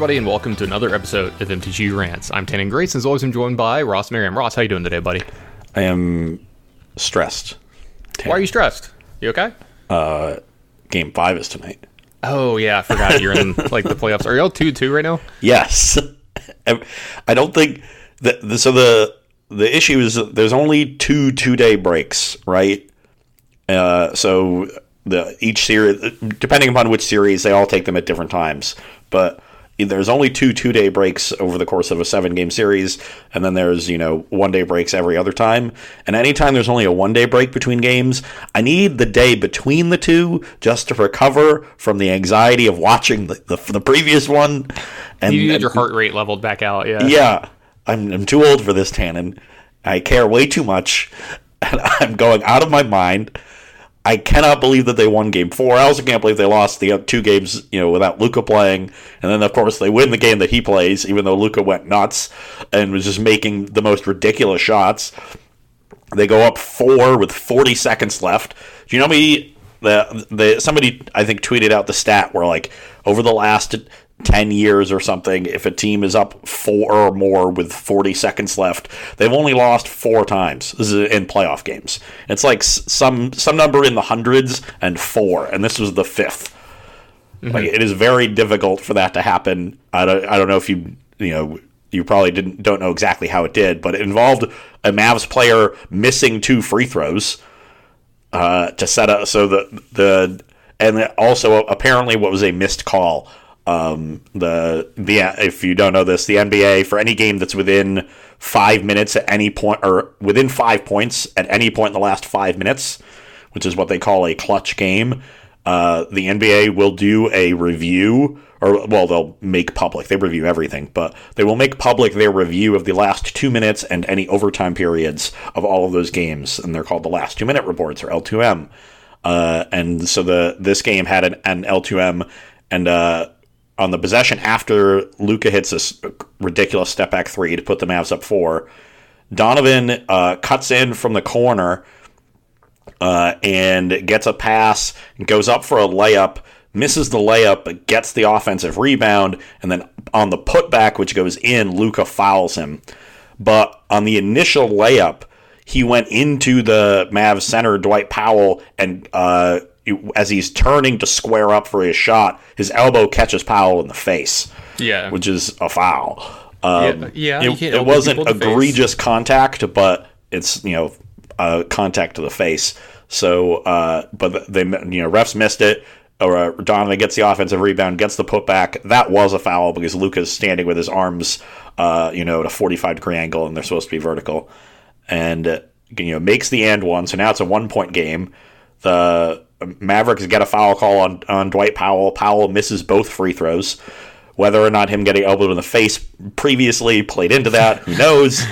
Everybody, and welcome to another episode of MTG Rants. I'm Tannen Grace, and as always, I'm joined by Ross Merriam. Ross, how you doing today, buddy? I am stressed. Why are you stressed? You okay? Game five is tonight. Oh yeah, I forgot you're in like the playoffs. Are y'all two two right now? Yes, I I don't think that. The, so the the issue is there's only two two day breaks, right? Uh, so the each series, depending upon which series, they all take them at different times, but. There's only two two day breaks over the course of a seven game series, and then there's, you know, one day breaks every other time. And anytime there's only a one day break between games, I need the day between the two just to recover from the anxiety of watching the, the, the previous one. And, You need and- your heart rate leveled back out. Yeah. yeah, I'm, I'm too old for this, Tannen. I care way too much, and I'm going out of my mind. I cannot believe that they won Game Four. I also can't believe they lost the two games, you know, without Luka playing. And then, of course, they win the game that he plays, even though Luka went nuts and was just making the most ridiculous shots. They go up four with 40 seconds left. Do you know me? The, the somebody I think tweeted out the stat where like over the last 10 years or something, if a team is up four or more with 40 seconds left, they've only lost four times. In playoff games. It's like some some number in the hundreds and four, and this was the 5th Like it is very difficult for that to happen. I don't I don't know if you you know you probably didn't don't know exactly how it did, but it involved a Mavs player missing two free throws uh, to set up so the the and also apparently what was a missed call. Um, the the if you don't know this, the NBA for any game that's within five minutes at any point or within five points at any point in the last five minutes, which is what they call a clutch game. Uh, the NBA will do a review, or well, they'll make public. They review everything, but they will make public their review of the last two minutes and any overtime periods of all of those games, and they're called the last two minute reports or L2M. Uh, and so the this game had an, an L2M, and uh, on the possession after Luka hits this ridiculous step back three to put the Mavs up four, Donovan uh, cuts in from the corner uh, and gets a pass, goes up for a layup, misses the layup, gets the offensive rebound, and then on the putback, which goes in, Luka fouls him. But on the initial layup, he went into the Mavs center, Dwight Powell, and uh, as he's turning to square up for his shot, his elbow catches Powell in the face, Yeah. which is a foul. Um, Yeah, yeah, it, it wasn't the face. egregious contact, but it's you know uh, contact to the face. So, uh, but they you know refs missed it. Or uh, Donovan gets the offensive rebound, gets the putback. That was a foul because Luka's standing with his arms, uh, you know, at a 45 degree angle, and they're supposed to be vertical, and uh, you know makes the end one. So now it's a one point game. The Mavericks get a foul call on on Dwight Powell. Powell misses both free throws. Whether or not him getting elbowed in the face previously played into that, who knows? You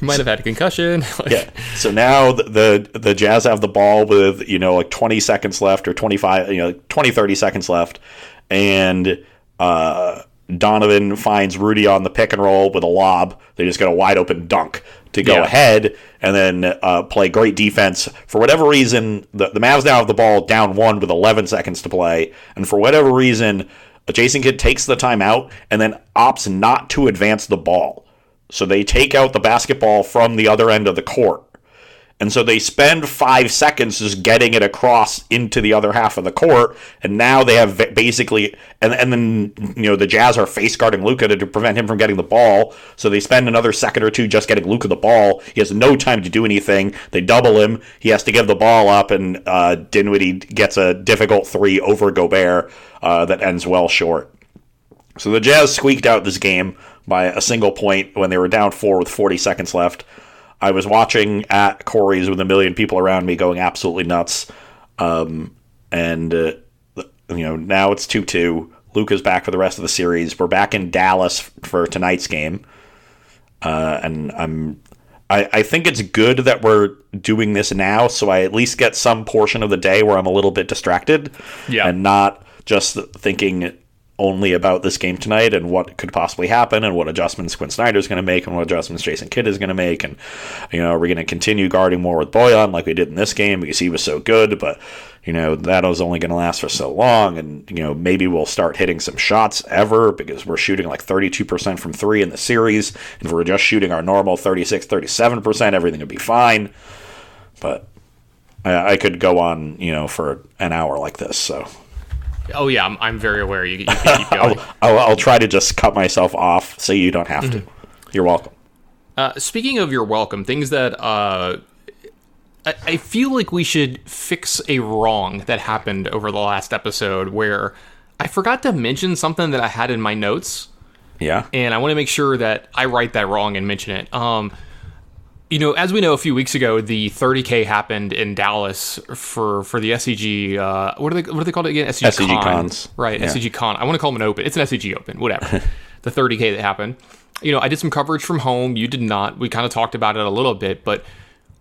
might have had a concussion. Yeah. So now the, the the Jazz have the ball with, you know, like 20 seconds left or 25, you know, 20 30 seconds left and uh Donovan finds Rudy on the pick and roll with a lob. They just got a wide open dunk to go Yeah. ahead and then uh, play great defense. For whatever reason, the, the Mavs now have the ball down one with 11 seconds to play. And for whatever reason, Jason Kidd takes the timeout and then opts not to advance the ball. So they take out the basketball from the other end of the court. And so they spend five seconds just getting it across into the other half of the court, and now they have basically, and and then you know the Jazz are face guarding Luka to, to prevent him from getting the ball. So they spend another second or two just getting Luka the ball. He has no time to do anything. They double him. He has to give the ball up, and uh, Dinwiddie gets a difficult three over Gobert uh, that ends well short. So the Jazz squeaked out this game by a single point when they were down four with 40 seconds left. I was watching at Corey's with a million people around me going absolutely nuts. Um, and, uh, you know, now it's 2 2. Luka's back for the rest of the series. We're back in Dallas for tonight's game. Uh, and I'm. I, I think it's good that we're doing this now, so I at least get some portion of the day where I'm a little bit distracted Yeah. and not just thinking only about this game tonight and what could possibly happen and what adjustments Quinn Snyder's going to make and what adjustments Jason Kidd is going to make. And, you know, are we going to continue guarding more with Bojan like we did in this game because he was so good, but, you know, that was only going to last for so long. And, you know, maybe we'll start hitting some shots ever because we're shooting like 32% from three in the series. And if we're just shooting our normal 36, 37%, everything would be fine. But I, I could go on, you know, for an hour like this. So Oh yeah, I'm, I'm very aware. You, you keep going. I'll, I'll, I'll try to just cut myself off so you don't have to. You're welcome. Uh, speaking of your welcome, things that uh, I, I feel like we should fix a wrong that happened over the last episode where I forgot to mention something that I had in my notes, Yeah. and I want to make sure that I write that wrong and mention it. Um, you know, as we know, a few weeks ago, the 30k happened in Dallas for for the SCG. Uh, what are they what are they called again? SCG, SCG Con. cons. right? Yeah. SCG Con. I want to call them an open. It's an SCG Open, whatever. the 30k that happened. You know, I did some coverage from home. You did not. We kind of talked about it a little bit, but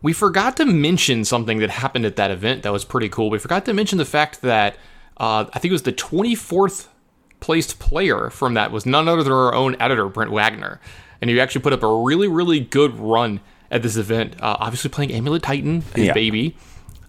we forgot to mention something that happened at that event that was pretty cool. We forgot to mention the fact that uh, I think it was the 24th placed player from that was none other than our own editor, Brent Wagner. And he actually put up a really, really good run at this event. Uh, obviously, playing Amulet Titan, his Yeah. baby.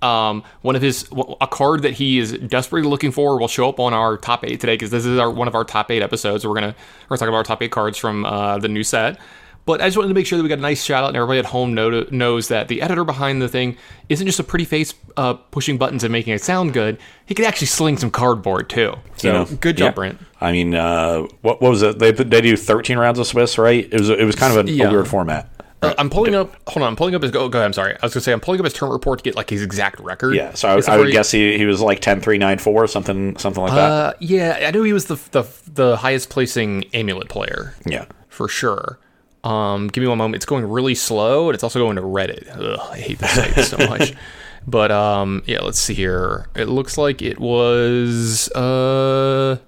Um, one of his a card that he is desperately looking for will show up on our top eight today because this is our one of our top eight episodes. We're gonna we're gonna talk about our top eight cards from uh, the new set. But I just wanted to make sure that we got a nice shout out and everybody at home know, knows that the editor behind the thing isn't just a pretty face uh, pushing buttons and making it sound good. He can actually sling some cardboard too. So You know, good job, yeah. Brent. I mean, uh, what, what was it? They they do 13 rounds of Swiss, right? It was it was kind of a, Yeah. a weird format. Uh, I'm pulling up. Hold on, I'm pulling up his. Go, go ahead. I'm sorry. I was gonna say I'm pulling up his turn report to get like his exact record. Yeah, so I, It's I would very- guess he, he was like 10 3 9 4 something something like that. Uh, yeah, I know he was the the the highest placing amulet player Yeah. for sure. Um, give me one moment. It's going really slow, and it's also going to Reddit. Ugh, I hate this site so much. But um, yeah, let's see here. It looks like it was uh,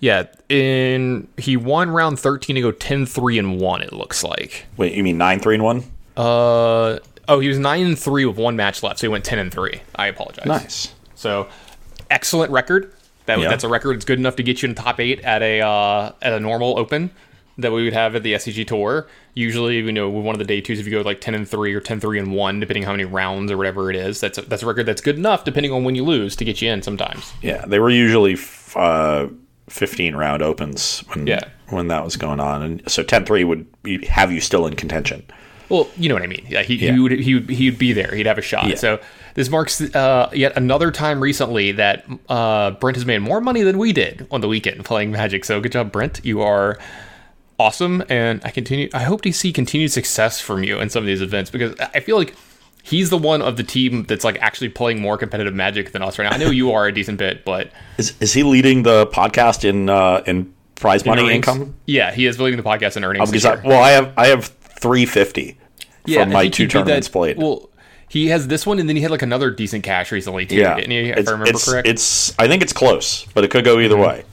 yeah. In he won round thirteen to go 10-3 and one. It looks like. Wait, you mean 9 3 and 1? Uh oh, he was nine and three with one match left, so he went ten and three. I apologize. Nice. So excellent record. That, Yeah. That's a record. It's good enough to get you in the top eight at a uh, at a normal open that we would have at the SCG tour. Usually, you know, with one of the day twos, if you go like ten and three or 10-3 and one, depending how many rounds or whatever it is, that's a, that's a record that's good enough, depending on when you lose, to get you in sometimes. Yeah, they were usually f- uh, 15 round opens when Yeah. when that was going on. And so 10 3 would be- have you still in contention. Well, you know what I mean. Yeah, he, Yeah. he would he would he'd be there. He'd have a shot. Yeah. So this marks uh, yet another time recently that uh, Brent has made more money than we did on the weekend playing Magic. So good job, Brent. You are awesome, and I continue. I hope to see continued success from you in some of these events because I feel like he's the one of the team that's like actually playing more competitive Magic than us right now. I know you are a decent bit, but Is is he leading the podcast in uh, in prize money earnings- income? Yeah, he is leading the podcast in earnings. Because I, well, I have I have 350 Yeah, from my two did that- tournaments played. Well, he has this one, and then he had like another decent cash recently too, yeah, didn't he? If it's, I remember it's, correct. it's I think it's close, but it could go either way.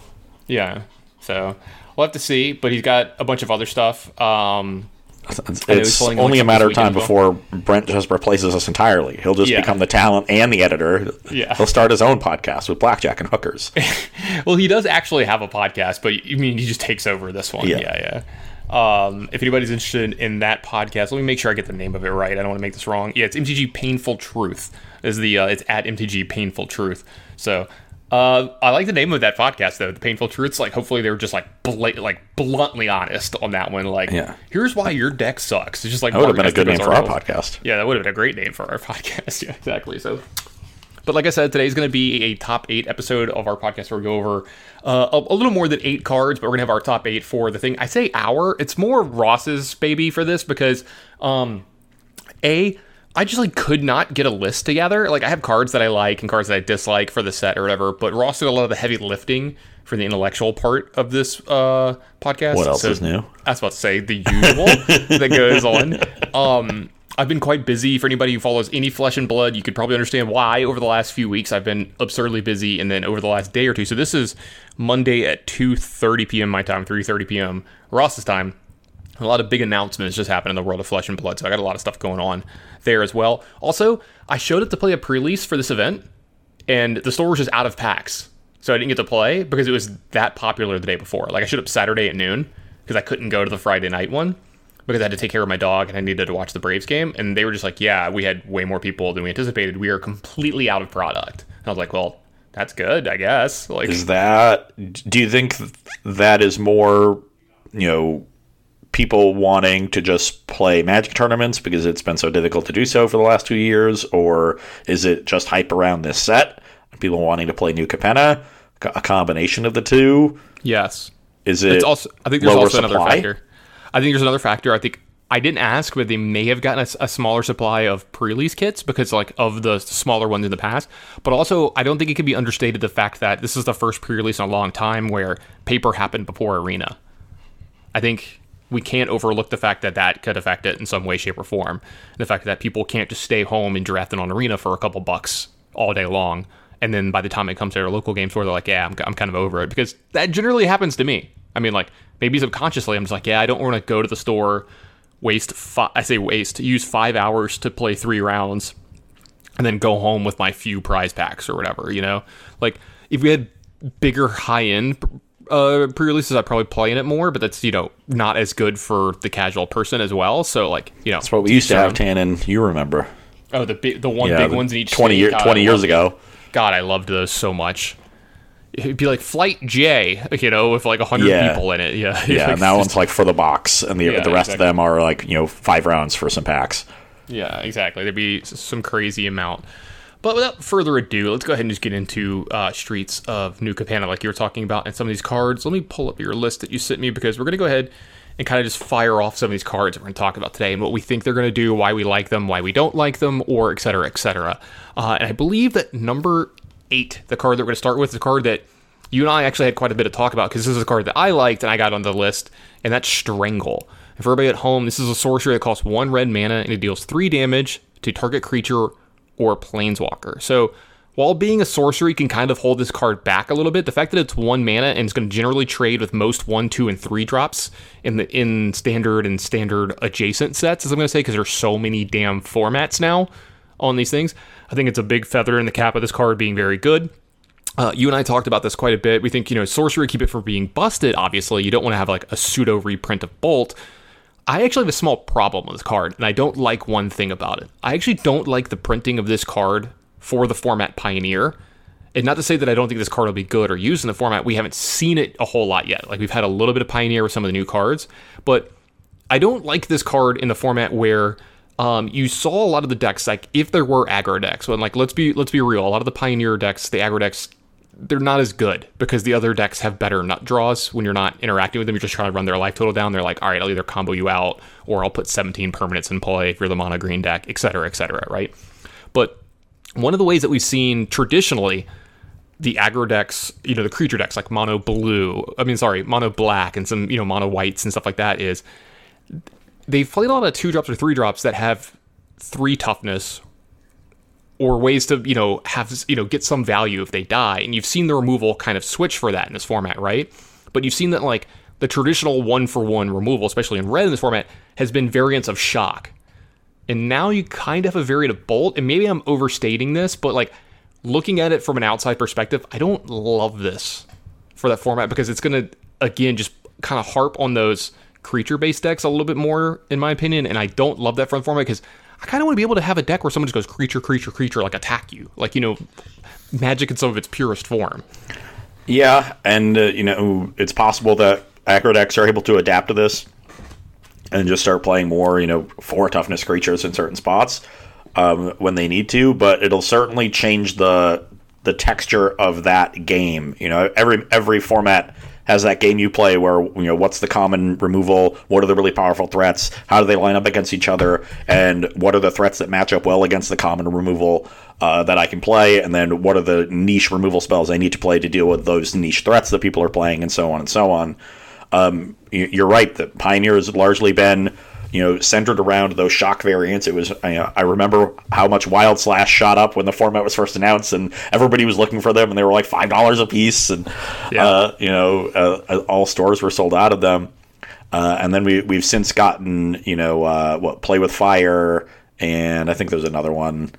Yeah. So we'll have to see. But he's got a bunch of other stuff. Um, It's, pulling only a matter of time before Brent just replaces us entirely. He'll just Yeah. become the talent and the editor. Yeah. He'll start his own podcast with blackjack and hookers. well, he does actually have a podcast, but you mean he just takes over this one? Yeah. Yeah, yeah. Um, if anybody's interested in that podcast, let me make sure I get the name of it right. I don't want to make this wrong. Yeah, it's MTG Painful Truth. Is the uh, it's at MTG Painful Truth. So. Uh, I like the name of that podcast though. The Painful Truths. Like, hopefully they're just like bla- like bluntly honest on that one. Like, Yeah. here's why your deck sucks. It's just like That would have been a good name for our article. podcast. Yeah, that would have been a great name for our podcast. Yeah, exactly. So, but like I said, today's going to be a top eight episode of our podcast where we go over uh, a, a little more than eight cards, but we're going to have our top eight for the thing. I say our, it's more Ross's baby for this because, um, a, I just like could not get a list together. Like I have cards that I like and cards that I dislike for the set or whatever, but Ross did a lot of the heavy lifting for the intellectual part of this uh, podcast. What else So- is new? I was about to say the usual that goes on. Um, I've been quite busy. For anybody who follows any flesh and blood, you could probably understand why. Over the last few weeks, I've been absurdly busy, and then over the last day or two. So this is Monday at two thirty p.m. my time, three thirty p.m. Ross's time. A lot of big announcements just happened in the world of flesh and blood, so I got a lot of stuff going on there as well. Also, I showed up to play a pre-release for this event, and the store was just out of packs. so I didn't get to play because it was that popular the day before. Like I showed up Saturday at noon because I couldn't go to the Friday night one because I had to take care of my dog and I needed to watch the Braves game. And they were just like, "Yeah, we had way more people than we anticipated. We are completely out of product." And I was like, "Well, that's good, I guess." Like, Is that? Do you think that is more, you know, people wanting to just play Magic tournaments because it's been so difficult to do so for the last two years, or is it just hype around this set? People wanting to play New Capenna, a combination of the two. yes, Is it? it's also. I think there's also another factor. I think there's another factor. I think I didn't ask, but they may have gotten a smaller supply of pre-release kits because like of the smaller ones in the past. But also, I don't think it can be understated the fact that this is the first pre-release in a long time where paper happened before arena. I think we can't overlook the fact that that could affect it in some way, shape, or form. The fact that people can't just stay home and draft it on arena for a couple bucks all day long. And then by the time it comes to their local game store, they're like, yeah, I'm, I'm kind of over it. Because that generally happens to me. I mean, like, maybe subconsciously, I'm just like, yeah, I don't want to go to the store, waste, fi- I say waste, use five hours to play three rounds, and then go home with my few prize packs or whatever, you know? Like, if we had bigger high end uh, pre releases, I'd probably play in it more, but that's, you know, not as good for the casual person as well. So, like, you know. That's what we used to have, Tannen. You remember? Oh, the big, the one Yeah, big the ones in each twenty state. year, God, twenty years ago. God, I loved those so much. It'd be like Flight J, you know, with like hundred Yeah. people in it. Yeah, Yeah, Like, and that one's like for the box, and the Yeah, the rest exactly. of them are like you know five rounds for some packs. Yeah, exactly. There'd be some crazy amount. But without further ado, let's go ahead and just get into uh, Streets of New Capenna, like you were talking about, and some of these cards. Let me pull up your list that you sent me because we're going to go ahead and kind of just fire off some of these cards that we're going to talk about today and what we think they're going to do, why we like them, why we don't like them, or et cetera, et cetera. Uh, and I believe that number eight, the card that we're going to start with, is a card that you and I actually had quite a bit of talk about because this is a card that I liked and I got on the list, and that's Strangle. And for everybody at home, this is a sorcery that costs one red mana and it deals three damage to target creature or planeswalker. So while being a sorcery can kind of hold this card back a little bit, the fact that it's one mana and it's going to generally trade with most one, two, and three drops in the in standard and standard adjacent sets, as I'm going to say, because there's so many damn formats now on these things. I think it's a big feather in the cap of this card being very good. Uh, you and I talked about this quite a bit. We think, you know, sorcery keep it from being busted, obviously. You don't want to have like a pseudo reprint of Bolt. I actually have a small problem with this card, and I don't like one thing about it. I actually don't like the printing of this card for the format Pioneer. And not to say that I don't think this card will be good or used in the format. We haven't seen it a whole lot yet. Like we've had a little bit of Pioneer with some of the new cards, but I don't like this card in the format where um, you saw a lot of the decks like if there were aggro decks. When like let's be let's be real, a lot of the Pioneer decks, the aggro decks, they're not as good because the other decks have better nut draws when you're not interacting with them. You're just trying to run their life total down. They're like, all right, I'll either combo you out or I'll put 17 permanents in play if you're the mono green deck, et cetera, et cetera, right? But one of the ways that we've seen traditionally the aggro decks, you know, the creature decks like mono blue, I mean, sorry, mono black and some, you know, mono whites and stuff like that is they've played a lot of two drops or three drops that have three toughness or ways to, you know, have, you know, get some value if they die. And you've seen the removal kind of switch for that in this format, right? But you've seen that, like, the traditional one for one removal, especially in red in this format, has been variants of shock. And now you kind of have a variant of bolt. And maybe I'm overstating this, but like looking at it from an outside perspective, I don't love this for that format because it's going to, again, just kind of harp on those creature based decks a little bit more, in my opinion. And I don't love that the format because I kind of want to be able to have a deck where someone just goes creature, creature, creature, like attack you. Like, you know, magic in some of its purest form. Yeah, and uh, you know it's possible that aggro decks are able to adapt to this and just start playing more, you know, four toughness creatures in certain spots um, when they need to. But it'll certainly change the the texture of that game. You know, every every format has that game you play where you know what's the common removal, what are the really powerful threats, how do they line up against each other, and what are the threats that match up well against the common removal uh, that I can play, and then what are the niche removal spells I need to play to deal with those niche threats that people are playing, and so on and so on. Um, you- you're right that Pioneer has largely been you know centered around those shock variants. It was I, I remember how much Wild Slash shot up when the format was first announced, and everybody was looking for them, and they were like five dollars a piece, and Yeah. uh, you know uh, all stores were sold out of them. Uh, and then we we've since gotten you know uh, what Play with Fire, and I think there's another one.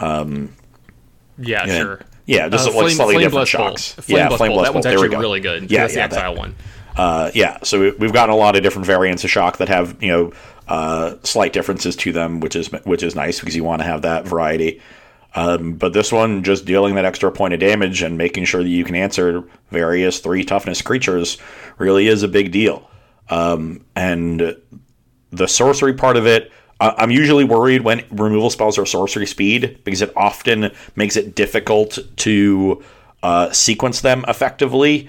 Yeah, Yeah. sure. Yeah, just Uh, like Flame- slightly Flame different shocks. Flame yeah, Blast Flame. Blast That one's Bolt. Actually really good. Yeah, That's yeah, the that- Exile one. Uh, yeah, so we- we've gotten a lot of different variants of shock that have you know uh, slight differences to them, which is which is nice because you want to have that variety. Um, but this one, just dealing that extra point of damage and making sure that you can answer various three toughness creatures, really is a big deal. Um, and the sorcery part of it, I- I'm usually worried when removal spells are sorcery speed because it often makes it difficult to uh, sequence them effectively.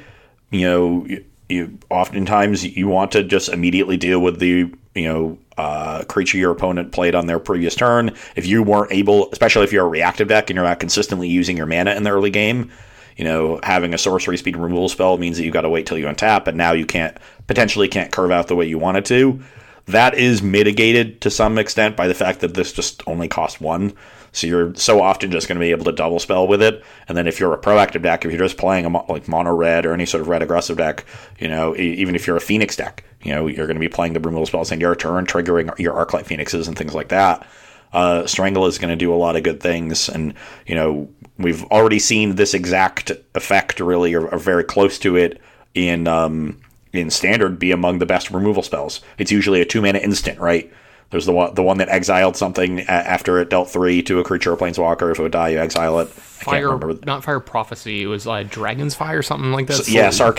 You know, you, you oftentimes you want to just immediately deal with the you know uh, creature your opponent played on their previous turn. If you weren't able, especially if you're a reactive deck and you're not consistently using your mana in the early game, you know, having a sorcery speed removal spell means that you've got to wait till you untap, and now you can't potentially can't curve out the way you wanted to. That is mitigated to some extent by the fact that this just only costs one. So you're so often just going to be able to double spell with it. And then if you're a proactive deck, if you're just playing a mo- like mono red or any sort of red aggressive deck, you know, e- even if you're a Phoenix deck, you know, you're going to be playing the removal spells in your turn, triggering your Arclight Phoenixes and things like that uh, Strangle is going to do a lot of good things. And, you know, we've already seen this exact effect really, or, or very close to it in um, in Standard, be among the best removal spells. It's usually a two mana instant, right? There's the one, the one that exiled something after it dealt three to a creature or planeswalker. If it would die, you exile it. Fire, remember. not Fire Prophecy. It was like Dragon's Fire, or something like that. Yeah, So-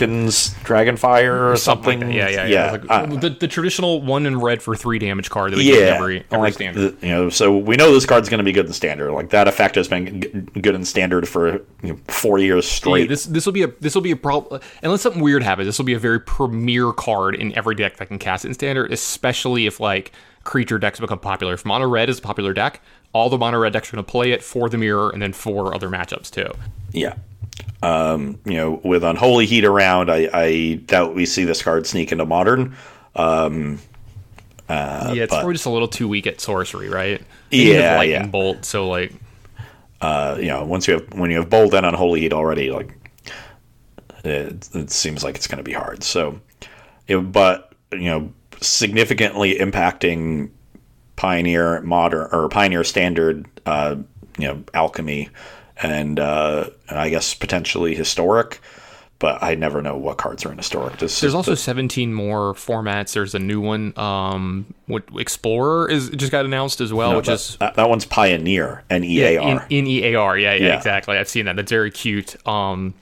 Dragon Fire or something. like. Yeah, yeah, yeah. yeah. Was uh, the, the traditional one in red for three damage card that we get yeah, every, every like standard. the- you know, so we know this card's going to be good in standard. Like that effect has been g- good in standard for you know, four years Yeah, straight. this this will be a this will be a problem unless something weird happens. This will be a very premier card in every deck that can cast it in standard, especially if like creature decks become popular. If mono red is a popular deck, all the mono red decks are going to play it for the mirror and then for other matchups too. yeah. Um, you know, with Unholy Heat around, I, I doubt we see this card sneak into modern. Um, yeah, it's but- probably just a little too weak at sorcery, right? Yeah, lightning yeah. bolt, so like uh, you know, once you have when you have bolt and Unholy Heat already, like it, it seems like it's going to be hard. So, it, but you know, significantly impacting Pioneer modern or Pioneer standard, uh, you know, alchemy, and uh, I guess potentially historic. But I never know what cards are in historic. This There's also 17 more formats. There's a new one. Um, what Explorer is just got announced as well, which that, is that, that one's Pioneer and EAR. in, in EAR. Yeah, yeah, Yeah. exactly. I've seen that. That's very cute. Um,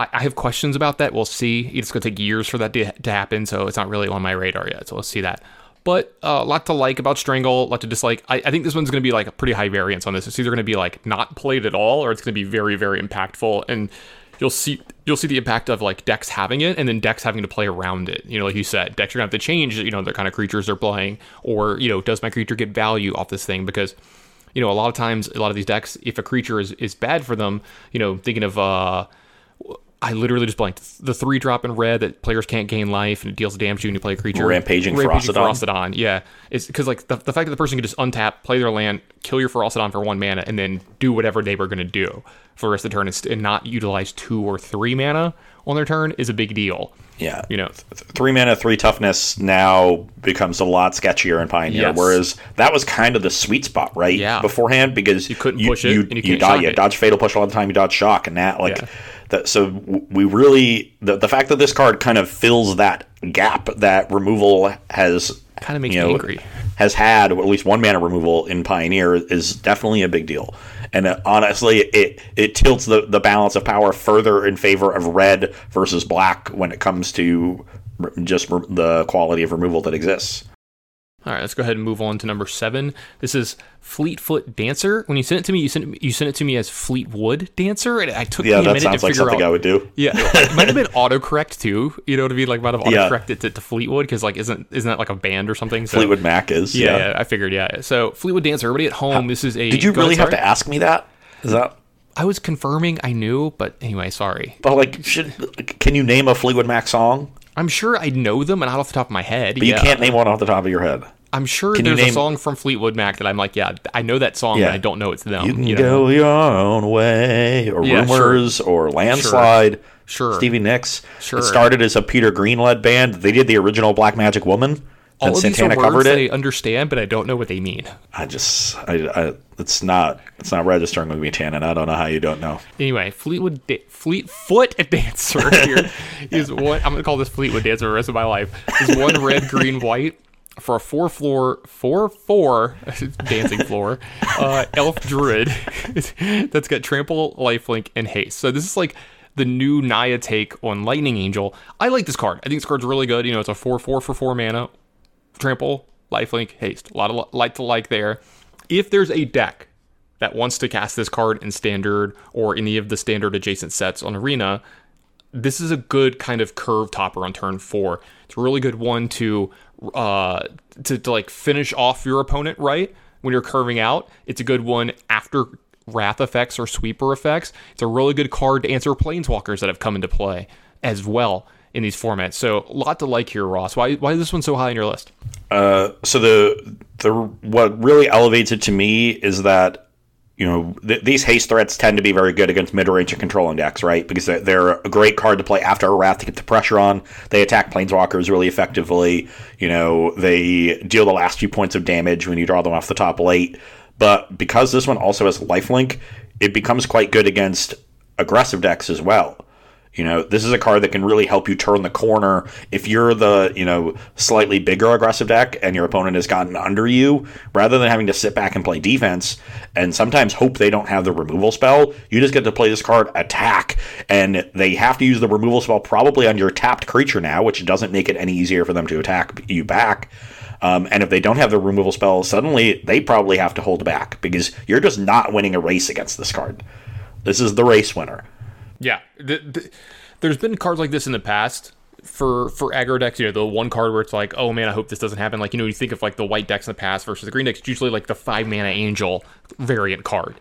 I, I have questions about that. We'll see. It's going to take years for that to, to happen, so it's not really on my radar yet. So we'll see that. But uh, a lot to like about Strangle, a lot to dislike. I, I think this one's going to be like a pretty high variance on this. It's either going to be like not played at all, or it's going to be very, very impactful. And you'll see you'll see the impact of like decks having it, and then decks having to play around it. You know, like you said, decks are going to have to change. You know, the kind of creatures they're playing, or you know, does my creature get value off this thing because you know, a lot of times, a lot of these decks, if a creature is, is bad for them, you know, thinking of, uh, I literally just blanked the three drop in red that players can't gain life and it deals damage to you when you play a creature. Rampaging Rampaging Ferocidon. Ferocidon, yeah. It's because, like, the, the fact that the person can just untap, play their land, kill your Ferocidon for one mana, and then do whatever they were going to do for the rest of the turn and, and not utilize two or three mana on their turn is a big deal. Yeah. You know, three mana, three toughness now becomes a lot sketchier in Pioneer. Yes. Whereas that was kind of the sweet spot, right? Yeah. Beforehand, because you couldn't push it you, and you you, dodge, you dodge fatal push all the time. You dodge shock, and that like Yeah. that. So we really the the fact that this card kind of fills that gap that removal has Kinda makes you me know, angry. Has had at least one mana removal in Pioneer is definitely a big deal. And uh, honestly, it it tilts the, the balance of power further in favor of red versus black when it comes to just the quality of removal that exists. All right, let's go ahead and move on to number seven. This is Fleetfoot Dancer. When you sent it to me, you sent it, you sent it to me as Fleetwood Dancer, and I took Yeah, me a that minute sounds to like figure something out. I would do. Yeah, it might have been autocorrect too. You know what I mean? Like might have Yeah. autocorrected to, to Fleetwood because like isn't isn't that like a band or something? So, Fleetwood Mac is. Yeah, Yeah. yeah, I figured. Yeah. So Fleetwood Dancer. Everybody at home, this is a. Did you go ahead, really have to ask me that? Is that? I was confirming. I knew, but anyway, sorry. But like, should can you name a Fleetwood Mac song? I'm sure I know them, and not off the top of my head. But yeah. you can't name one off the top of your head. I'm sure Can you there's a song from Fleetwood Mac that I'm like, yeah, I know that song, Yeah. but I don't know it's them. You can know? go your own way, or Yeah, sure. rumors, or landslide. Sure. Stevie Nicks. Sure. It started as a Peter Green led band. They did the original Black Magic Woman. All of these are words that. I understand, but I don't know what they mean. I just, I, I, it's not, it's not registering with me, Tannen. I don't know how you don't know. Anyway, Fleetwood da- Fleetfoot Dancer here is one. I'm gonna call this Fleetwood Dancer the rest of my life. Is one red, green, white for a four floor, four four dancing floor, uh, elf druid that's got trample, lifelink, and haste. So this is like the new Naya take on Lightning Angel. I like this card. I think this card's really good. You know, it's a four four for four mana, trample, lifelink, haste. A lot of li- like to like there. If there's a deck that wants to cast this card in standard or any of the standard adjacent sets on Arena, this is a good kind of curve topper on turn four. It's a really good one to uh to, to like finish off your opponent right when you're curving out. It's a good one after wrath effects or sweeper effects. It's a really good card to answer planeswalkers that have come into play as well in these formats. So a lot to like here, Ross. Why why is this one so high on your list? Uh, so the the what really elevates it to me is that you know th- these haste threats tend to be very good against mid range and controlling decks, right? Because they're, they're a great card to play after a wrath to get the pressure on. They attack planeswalkers really effectively. You know they deal the last few points of damage when you draw them off the top late. But because this one also has lifelink, it becomes quite good against aggressive decks as well. You know, this is a card that can really help you turn the corner if you're the, you know, slightly bigger aggressive deck and your opponent has gotten under you, rather than having to sit back and play defense and sometimes hope they don't have the removal spell, you just get to play this card attack. And they have to use the removal spell probably on your tapped creature now, which doesn't make it any easier for them to attack you back. Um, and if they don't have the removal spell, suddenly they probably have to hold back because you're just not winning a race against this card. This is the race winner. Yeah, th- th- there's been cards like this in the past for for aggro decks. You know, the one card where it's like, oh man, I hope this doesn't happen. Like you know, you think of like the white decks in the past versus the green decks. It's usually like the five mana angel variant card.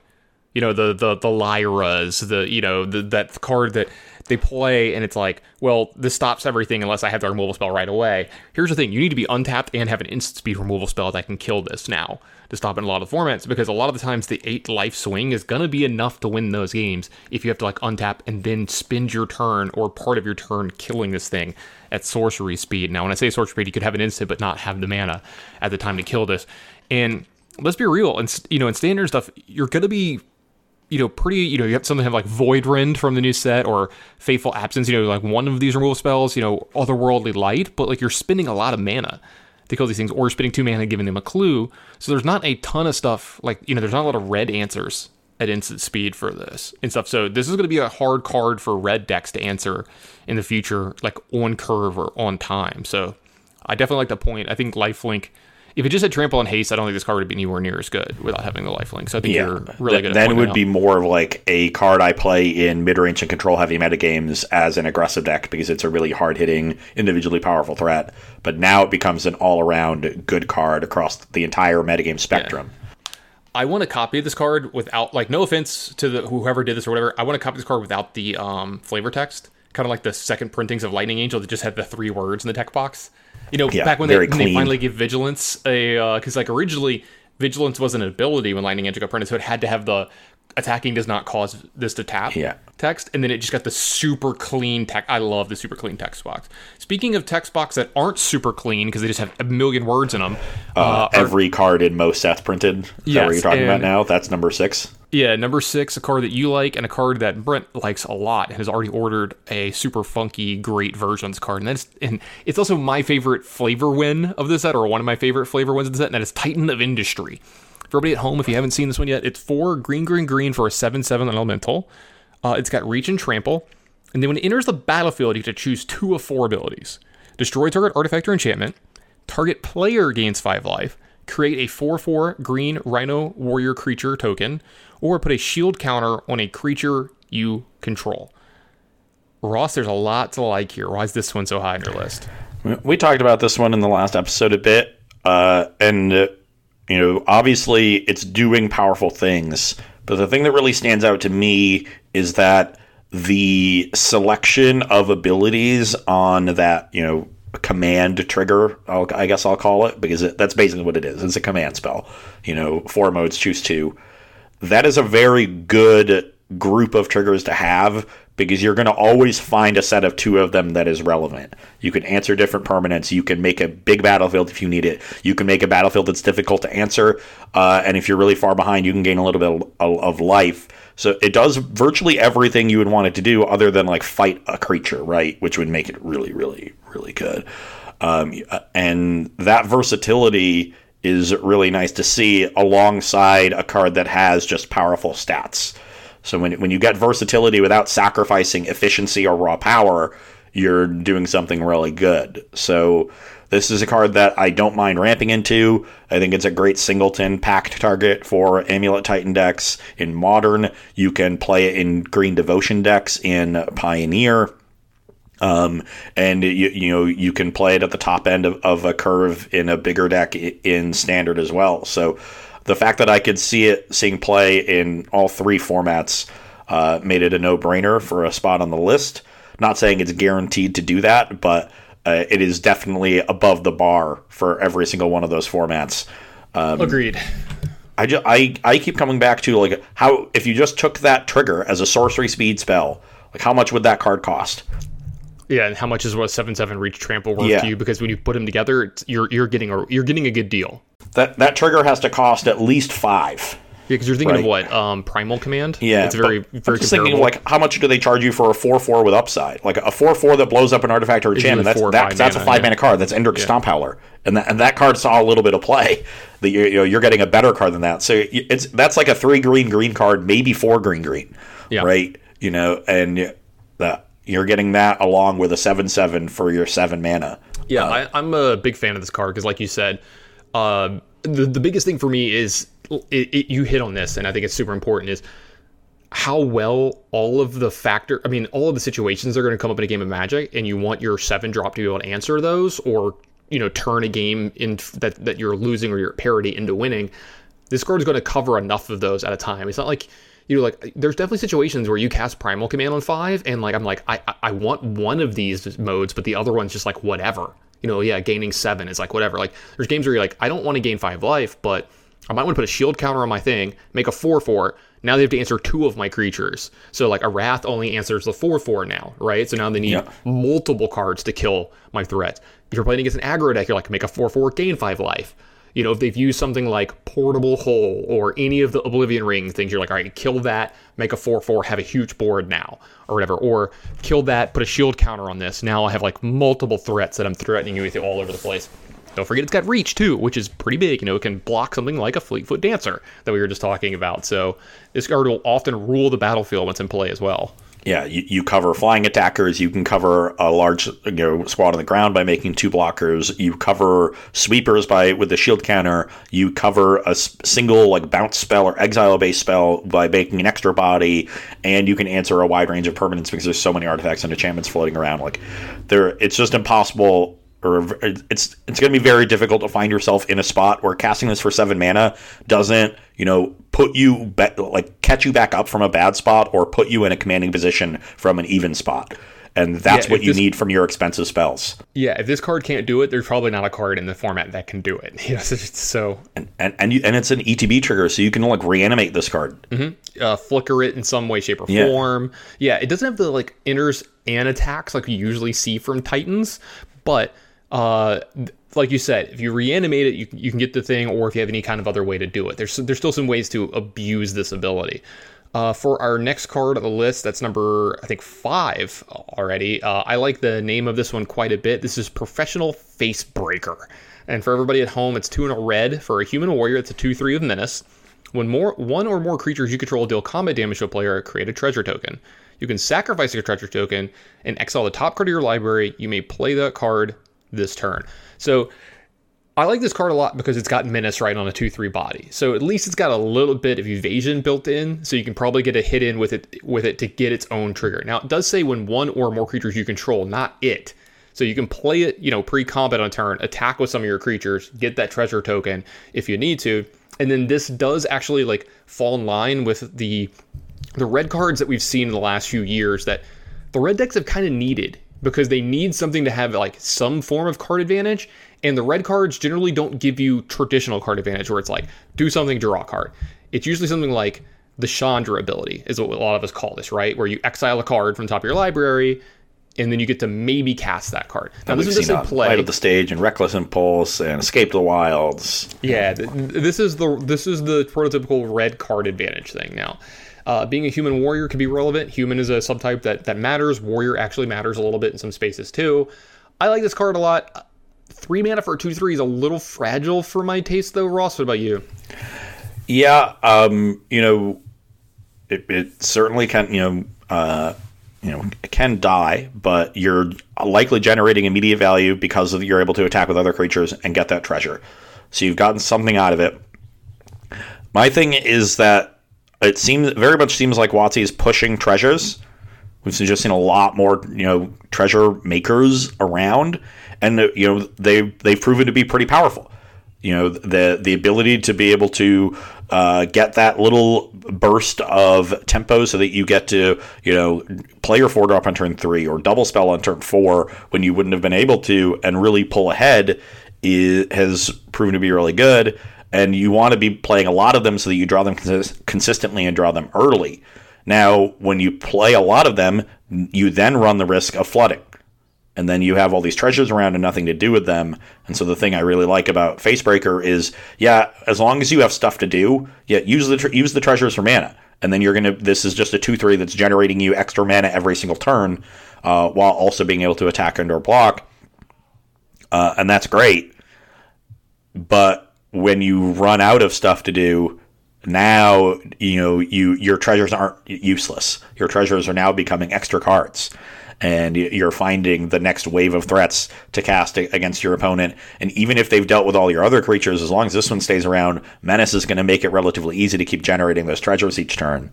You know, the the the Lyras, the you know the, that card that they play, and it's like, well, this stops everything unless I have the removal spell right away. Here's the thing: you need to be untapped and have an instant speed removal spell that can kill this now to stop in a lot of formats because a lot of the times the eight life swing is gonna be enough to win those games if you have to like untap and then spend your turn or part of your turn killing this thing at sorcery speed. Now, when I say sorcery speed, you could have an instant but not have the mana at the time to kill this. And let's be real, and you know, in standard stuff, you're gonna be you know, pretty, you know, you have something have like Void Rend from the new set or Fateful Absence, you know, like one of these removal spells, you know, Otherworldly Light, but like you're spending a lot of mana to kill these things, or spending two mana giving them a clue. So there's not a ton of stuff, like, you know, there's not a lot of red answers at instant speed for this and stuff. So this is going to be a hard card for red decks to answer in the future, like on curve or on time. So I definitely like that point. I think Lifelink if it just had trample and haste, I don't think this card would be anywhere near as good without having the lifelink. So I think you're really good. Then it would out. be more of like a card I play in mid range and control heavy metagames as an aggressive deck because it's a really hard hitting, individually powerful threat. But now it becomes an all around good card across the entire metagame spectrum. I want to copy this card without like no offense to the whoever did this or whatever. I want to copy this card without the um, flavor text, kind of like the second printings of Lightning Angel that just had the three words in the text box. You know, Yeah, back when they, when they finally give Vigilance a uh, because like originally Vigilance wasn't an ability when Lightning Angel got printed, so it had to have the attacking does not cause this to tap Yeah. text, and then it just got the super clean text. I love the super clean text box. Speaking of text box that aren't super clean because they just have a million words in them, Uh, uh, are- every card in most sets printed. Is that what you're talking about now? That's number six. Yeah, number six, a card that you like, and a card that Brent likes a lot, and has already ordered a super funky, great versions card. And that's and it's also my favorite flavor win of the set, or one of my favorite flavor wins of the set, and that is Titan of Industry. For everybody at home, if you haven't seen this one yet, it's four green, green, green for a seven-seven elemental. Uh, it's got reach and trample, and then when it enters the battlefield, you get to choose two of four abilities: destroy target artifact or enchantment, target player gains five life, create a 4 4 green rhino warrior creature token, or put a shield counter on a creature you control. Ross, there's a lot to like here. Why is this one so high on your list? We talked about this one in the last episode a bit, uh, and uh, you know, obviously it's doing powerful things. But the thing that really stands out to me is that the selection of abilities on that, you know, command trigger, I'll, I guess I'll call it, because it, that's basically what it is. It's a command spell. You know, four modes, choose two. That is a very good group of triggers to have because you're going to always find a set of two of them that is relevant. You can answer different permanents. You can make a big battlefield if you need it. You can make a battlefield that's difficult to answer, uh, and if you're really far behind, you can gain a little bit of, of life. So it does virtually everything you would want it to do, other than like fight a creature, right? Which would make it really, really, really good. Um, and that versatility is really nice to see alongside a card that has just powerful stats. So when when you get versatility without sacrificing efficiency or raw power, you're doing something really good. So this is a card that I don't mind ramping into. I think it's a great Summoner's Pact target for Amulet Titan decks. In Modern, you can play it in Green Devotion decks in Pioneer. Um, and you, you know you can play it at the top end of, of a curve in a bigger deck in standard as well. So the fact that I could see it seeing play in all three formats uh, made it a no brainer for a spot on the list. Not saying it's guaranteed to do that, but uh, it is definitely above the bar for every single one of those formats. Um, Agreed. I, just, I I keep coming back to like how if you just took that trigger as a sorcery speed spell, like how much would that card cost? Yeah, and how much is what seven seven reach trample worth yeah. to you? Because when you put them together, you're you're getting a you're getting a good deal. That that trigger has to cost at least five. Yeah, because you're thinking right. of what um, primal command. Yeah, it's very very. I'm just thinking like how much do they charge you for a four four with upside? Like a four four that blows up an artifact or a enchantment. That's that, that's mana, a five mana card. That's Indrik yeah. Stomphowler, and that and that card saw a little bit of play. That you, you know you're getting a better card than that. So it's that's like a three green green card, maybe four green green. Yeah. Right. You know, and that you're getting that along with a seven seven for your seven mana. Yeah, uh, I, am a big fan of this card because, like you said, uh, the the biggest thing for me is it, it, you hit on this, and I think it's super important is how well all of the factor. I mean, all of the situations are going to come up in a game of Magic, and you want your seven drop to be able to answer those, or you know, turn a game in that that you're losing or your parity into winning. This card is going to cover enough of those at a time. It's not like you know, like there's definitely situations where you cast Primal Command on five, and like I'm like I I want one of these modes, but the other one's just like whatever. You know, yeah, gaining seven is like whatever. Like there's games where you're like I don't want to gain five life, but I might want to put a shield counter on my thing, make a four four. Now they have to answer two of my creatures. So like a wrath only answers the four four now, right? So now they need yeah. multiple cards to kill my threat. If you're playing against an aggro deck, you're like make a four four gain five life you know, if they've used something like Portable Hole or any of the Oblivion Ring things, you're like, all right, kill that, make a 4 4, have a huge board now, or whatever. Or kill that, put a shield counter on this. Now I have like multiple threats that I'm threatening you with all over the place. Don't forget it's got reach too, which is pretty big. You know, it can block something like a Fleetfoot Dancer that we were just talking about. So this card will often rule the battlefield once in play as well yeah, you, you cover flying attackers. You can cover a large you know, squad on the ground by making two blockers. You cover sweepers by with the shield counter. You cover a single like bounce spell or exile based spell by making an extra body, and you can answer a wide range of permanents because there's so many artifacts and enchantments floating around. Like there, it's just impossible or it's it's going to be very difficult to find yourself in a spot where casting this for seven mana doesn't you know put you be- like catch you back up from a bad spot or put you in a commanding position from an even spot and that's yeah, what you this, need from your expensive spells. Yeah, if this card can't do it, there's probably not a card in the format that can do it. You know, so and and and, you, and, it's an ETB trigger, so you can like reanimate this card, mm-hmm. uh, flicker it in some way, shape, or yeah. form. Yeah, it doesn't have the like enters and attacks like you usually see from Titans, but uh, like you said, if you reanimate it, you, you can get the thing, or if you have any kind of other way to do it. There's there's still some ways to abuse this ability. Uh, for our next card on the list, that's number I think five already. Uh, I like the name of this one quite a bit. This is Professional Face Breaker, and for everybody at home, it's two in a red for a human warrior. It's a two three of menace. When more one or more creatures you control deal combat damage to a player, create a treasure token. You can sacrifice your treasure token and exile the top card of your library. You may play that card this turn. So I like this card a lot because it's got menace right on a 2 3 body. So at least it's got a little bit of evasion built in, so you can probably get a hit in with it with it to get its own trigger. Now it does say when one or more creatures you control, not it. So you can play it, you know, pre-combat on turn, attack with some of your creatures, get that treasure token if you need to. And then this does actually like fall in line with the the red cards that we've seen in the last few years that the red decks have kind of needed because they need something to have like some form of card advantage. And the red cards generally don't give you traditional card advantage where it's like do something, draw a card. It's usually something like the Chandra ability, is what a lot of us call this, right? Where you exile a card from the top of your library, and then you get to maybe cast that card. Now, this is just a play. Light Up the Stage and Reckless Impulse and Escape the Wilds. Yeah, th- this is the this is the prototypical red card advantage thing. Now, uh, being a human warrior can be relevant. Human is a subtype that that matters. Warrior actually matters a little bit in some spaces too. I like this card a lot. Three mana for a two three is a little fragile for my taste, though. Ross, what about you? Yeah, um, you know, it, it certainly can, you know, uh, you know, can die, but you're likely generating immediate value because of, you're able to attack with other creatures and get that treasure. So you've gotten something out of it. My thing is that it seems very much seems like WotC is pushing treasures. We've just seen a lot more, you know, treasure makers around, and you know they they've proven to be pretty powerful. You know, the the ability to be able to uh, get that little burst of tempo so that you get to, you know, play your four drop on turn three or double spell on turn four when you wouldn't have been able to, and really pull ahead, is, has proven to be really good. And you want to be playing a lot of them so that you draw them consis- consistently and draw them early. Now, when you play a lot of them, you then run the risk of flooding. And then you have all these treasures around and nothing to do with them. And so the thing I really like about Facebreaker is, yeah, as long as you have stuff to do, yeah, use the tre- use the treasures for mana. And then you're gonna. This is just a two three that's generating you extra mana every single turn, uh, while also being able to attack and or block. Uh, and that's great. But when you run out of stuff to do, now you know you your treasures aren't useless. Your treasures are now becoming extra cards, and you're finding the next wave of threats to cast against your opponent. And even if they've dealt with all your other creatures, as long as this one stays around, Menace is going to make it relatively easy to keep generating those treasures each turn,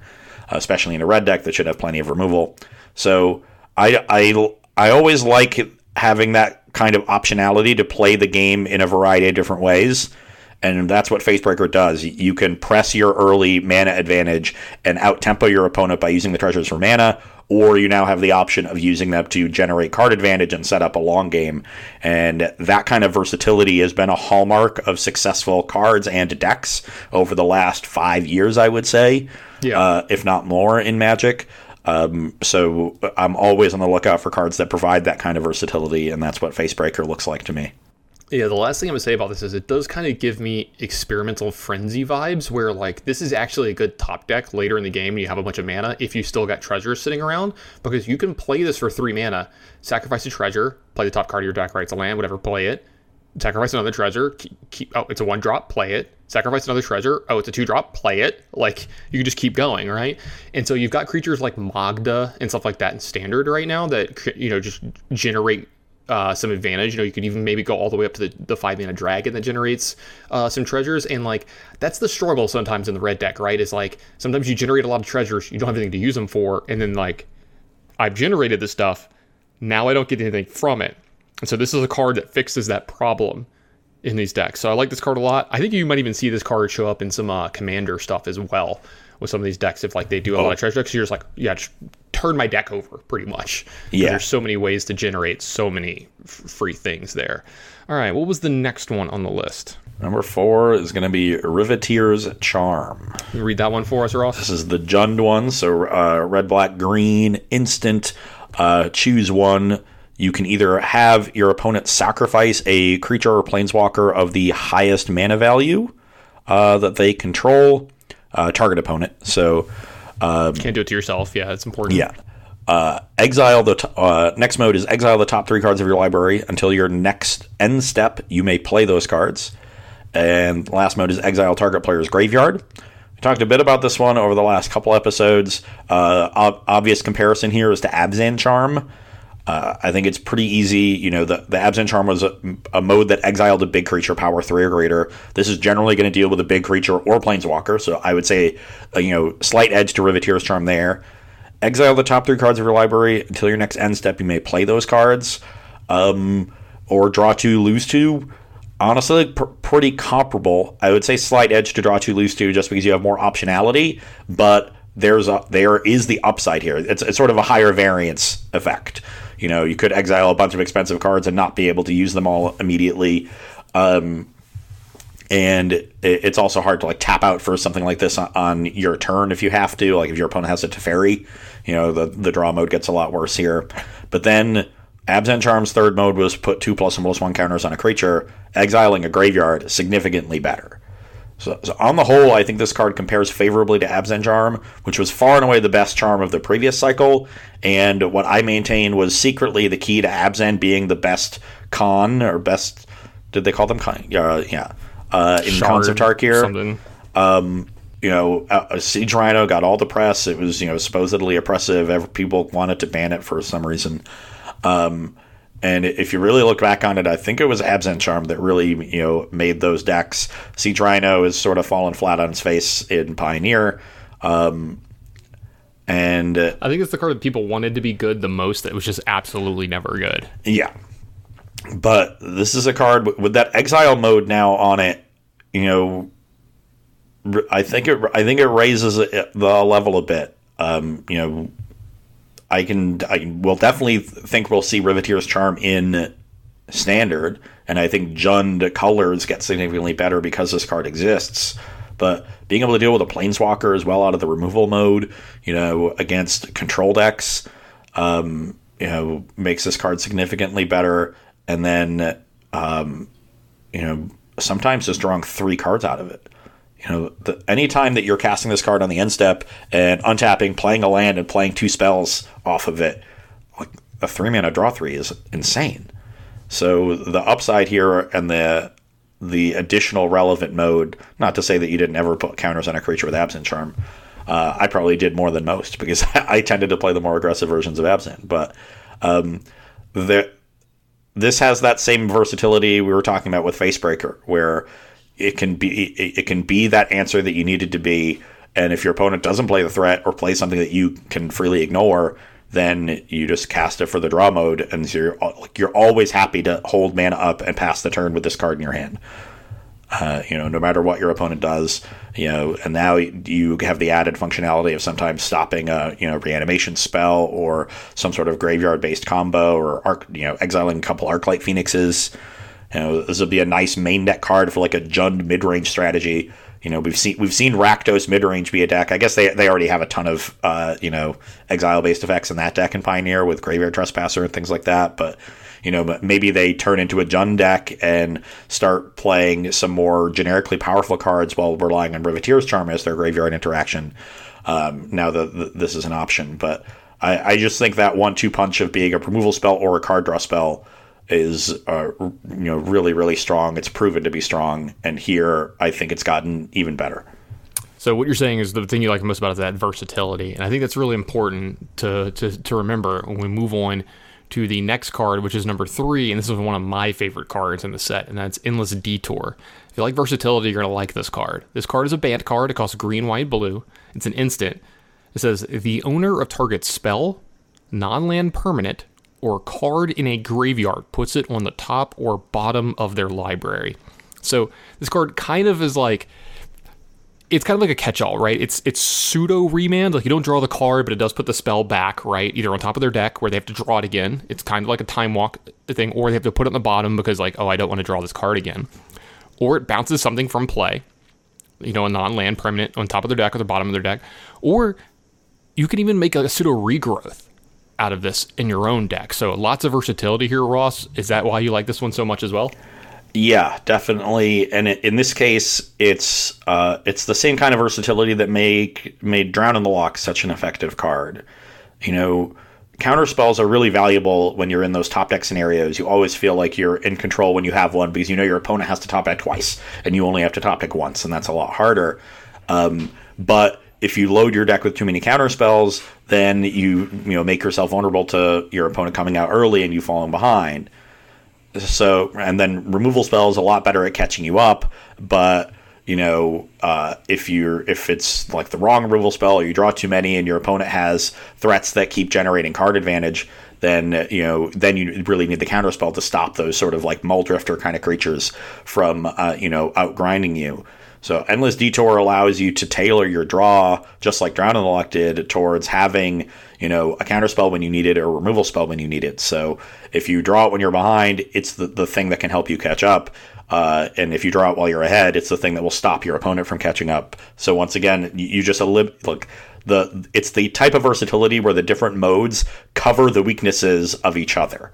especially in a red deck that should have plenty of removal. So I I I always like having that kind of optionality to play the game in a variety of different ways. And that's what Facebreaker does. You can press your early mana advantage and out tempo your opponent by using the treasures for mana, or you now have the option of using them to generate card advantage and set up a long game. And that kind of versatility has been a hallmark of successful cards and decks over the last five years, I would say, Yeah. uh, if not more, in Magic. Um, so I'm always on the lookout for cards that provide that kind of versatility, and that's what Facebreaker looks like to me. Yeah, the last thing I'm gonna say about this is it does kind of give me experimental frenzy vibes, where like this is actually a good top deck later in the game. when You have a bunch of mana if you still got treasures sitting around, because you can play this for three mana, sacrifice a treasure, play the top card of your deck, right? It's a land, whatever, play it. Sacrifice another treasure. Keep, keep oh, it's a one drop. Play it. Sacrifice another treasure. Oh, it's a two drop. Play it. Like you can just keep going, right? And so you've got creatures like Magda and stuff like that in standard right now that you know just generate uh, some advantage. You know, you could even maybe go all the way up to the, the five mana dragon that generates uh, some treasures. And like that's the struggle sometimes in the red deck, right? Is like sometimes you generate a lot of treasures, you don't have anything to use them for, and then like I've generated this stuff, now I don't get anything from it. And so this is a card that fixes that problem in these decks. So I like this card a lot. I think you might even see this card show up in some uh, commander stuff as well with some of these decks if like they do a lot of treasure decks. You're just like, yeah, just turn my deck over pretty much Yeah. There's so many ways to generate so many f- free things there. All right, what was the next one on the list? Number four is going to be Riveteer's Charm. Read that one for us, Ross? This is the Jund one, so uh, red, black, green, instant. Uh, choose one. You can either have your opponent sacrifice a creature or planeswalker of the highest mana value uh, that they control, uh, target opponent. So, um, Can't do it to yourself. Yeah, it's important. yeah. Uh, exile the t- uh, next mode is exile the top three cards of your library until your next end step. You may play those cards. And last mode is exile target player's graveyard. We talked a bit about this one over the last couple episodes. Uh, ob- obvious comparison here is to Abzan Charm. Uh, I think it's pretty easy. You know, the, the Abzan Charm was a, a mode that exiled a big creature, power three or greater. This is generally going to deal with a big creature or planeswalker, so I would say, uh, you know, slight edge to Riveteer's Charm there. Exile the top three cards of your library until your next end step. You may play those cards, um, or draw two, lose two. Honestly, pr- pretty comparable. I would say slight edge to draw two, lose two, just because you have more optionality. But there's a there is the upside here. It's, it's sort of a higher variance effect. You know, you could exile a bunch of expensive cards and not be able to use them all immediately. Um, and it, it's also hard to like tap out for something like this on, on, your turn if you have to. Like if your opponent has a Teferi, you know the the draw mode gets a lot worse here. But then Abzan Charm's third mode was put two plus and plus one counters on a creature, exiling a graveyard significantly better. So, so, on the whole, I think this card compares favorably to Abzan Charm, which was far and away the best charm of the previous cycle, and what I maintain was secretly the key to Abzan being the best con or best. Did they call them con? Uh, yeah, uh, in Shard, Khans of Tarkir. Something. Um, you know, uh, Siege Rhino got all the press. It was you know supposedly oppressive. Every, people wanted to ban it for some reason. Um, and if you really look back on it, I think it was Abzan Charm that really, you know, made those decks. Siege Rhino is sort of fallen flat on its face in Pioneer. Um, and uh, I think it's the card that people wanted to be good the most that was just absolutely never good. Yeah. But this is a card with that exile mode now on it, you know, I think it I think it raises the level a bit. Um, you know, I can I will definitely think we'll see Riveteer's Charm in standard, and I think Jund colors get significantly better because this card exists. But being able to deal with a planeswalker as well out of the removal mode, you know, against control decks, um, you know, makes this card significantly better. And then, um, you know, sometimes just drawing three cards out of it you know, the, anytime that you're casting this card on the end step and untapping, playing a land, and playing two spells off of it, like a three mana draw three is insane. So the upside here and the the additional relevant mode, not to say that you didn't ever put counters on a creature with Abzan Charm. Uh, I probably did more than most because I tended to play the more aggressive versions of Abzan. But um, this has that same versatility we were talking about with Facebreaker, where it can be it can be that answer that you needed to be. And if your opponent doesn't play the threat or play something that you can freely ignore, then you just cast it for the draw mode, and you're you're always happy to hold mana up and pass the turn with this card in your hand. Uh, you know, no matter what your opponent does, you know, and now you have the added functionality of sometimes stopping a you know reanimation spell or some sort of graveyard based combo or arc, you know, exiling a couple Arclight Phoenixes. You know, this would be a nice main deck card for like a Jund mid range strategy. You know, we've seen we've seen Rakdos mid range be a deck. I guess they they already have a ton of uh, you know exile based effects in that deck in Pioneer with Graveyard Trespasser and things like that. But you know, maybe they turn into a Jund deck and start playing some more generically powerful cards while relying on Riveteer's Charm as their graveyard interaction. Um, now that this is an option, but I, I just think that one-two punch of being a removal spell or a card draw spell is uh, you know really really strong. It's proven to be strong, and here I think it's gotten even better. So what you're saying is the thing you like most about is that versatility, and I think that's really important to to, to remember when we move on to the next card, which is number three, and this is one of my favorite cards in the set, and that's Endless Detour. If you like versatility, you're gonna like this card. This card is a band card. It costs green, white, blue. It's an instant. It says the owner of target spell, non-land permanent, or card in a graveyard puts it on the top or bottom of their library. So this card kind of is like it's kind of like a catch-all, right? It's it's pseudo remand. Like you don't draw the card, but it does put the spell back, right? Either on top of their deck where they have to draw it again. It's kind of like a time walk thing, or they have to put it on the bottom because like, oh, I don't want to draw this card again. Or it bounces something from play, you know, a non-land permanent on top of their deck or the bottom of their deck. Or you can even make a pseudo regrowth out of this in your own deck. So lots of versatility here, Ross. Is that why you like this one so much as well? Yeah, definitely. And in this case, it's uh, it's the same kind of versatility that make made Drown in the Loch such an effective card. You know, counter spells are really valuable when you're in those top deck scenarios. You always feel like you're in control when you have one because you know your opponent has to top deck twice, and you only have to top deck once, and that's a lot harder. Um, but if you load your deck with too many counter spells, then you you know make yourself vulnerable to your opponent coming out early and you falling behind. So and then removal spells a lot better at catching you up, but you know uh, if you're if it's like the wrong removal spell or you draw too many and your opponent has threats that keep generating card advantage, then you know then you really need the counter spell to stop those sort of like Muldrifter kind of creatures from uh, you know outgrinding you. So Endless Detour allows you to tailor your draw, just like Drown the Loch did, towards having, you know, a counter spell when you need it or a removal spell when you need it. So if you draw it when you're behind, it's the, the thing that can help you catch up. Uh, and if you draw it while you're ahead, it's the thing that will stop your opponent from catching up. So once again, you, you just look the it's the type of versatility where the different modes cover the weaknesses of each other.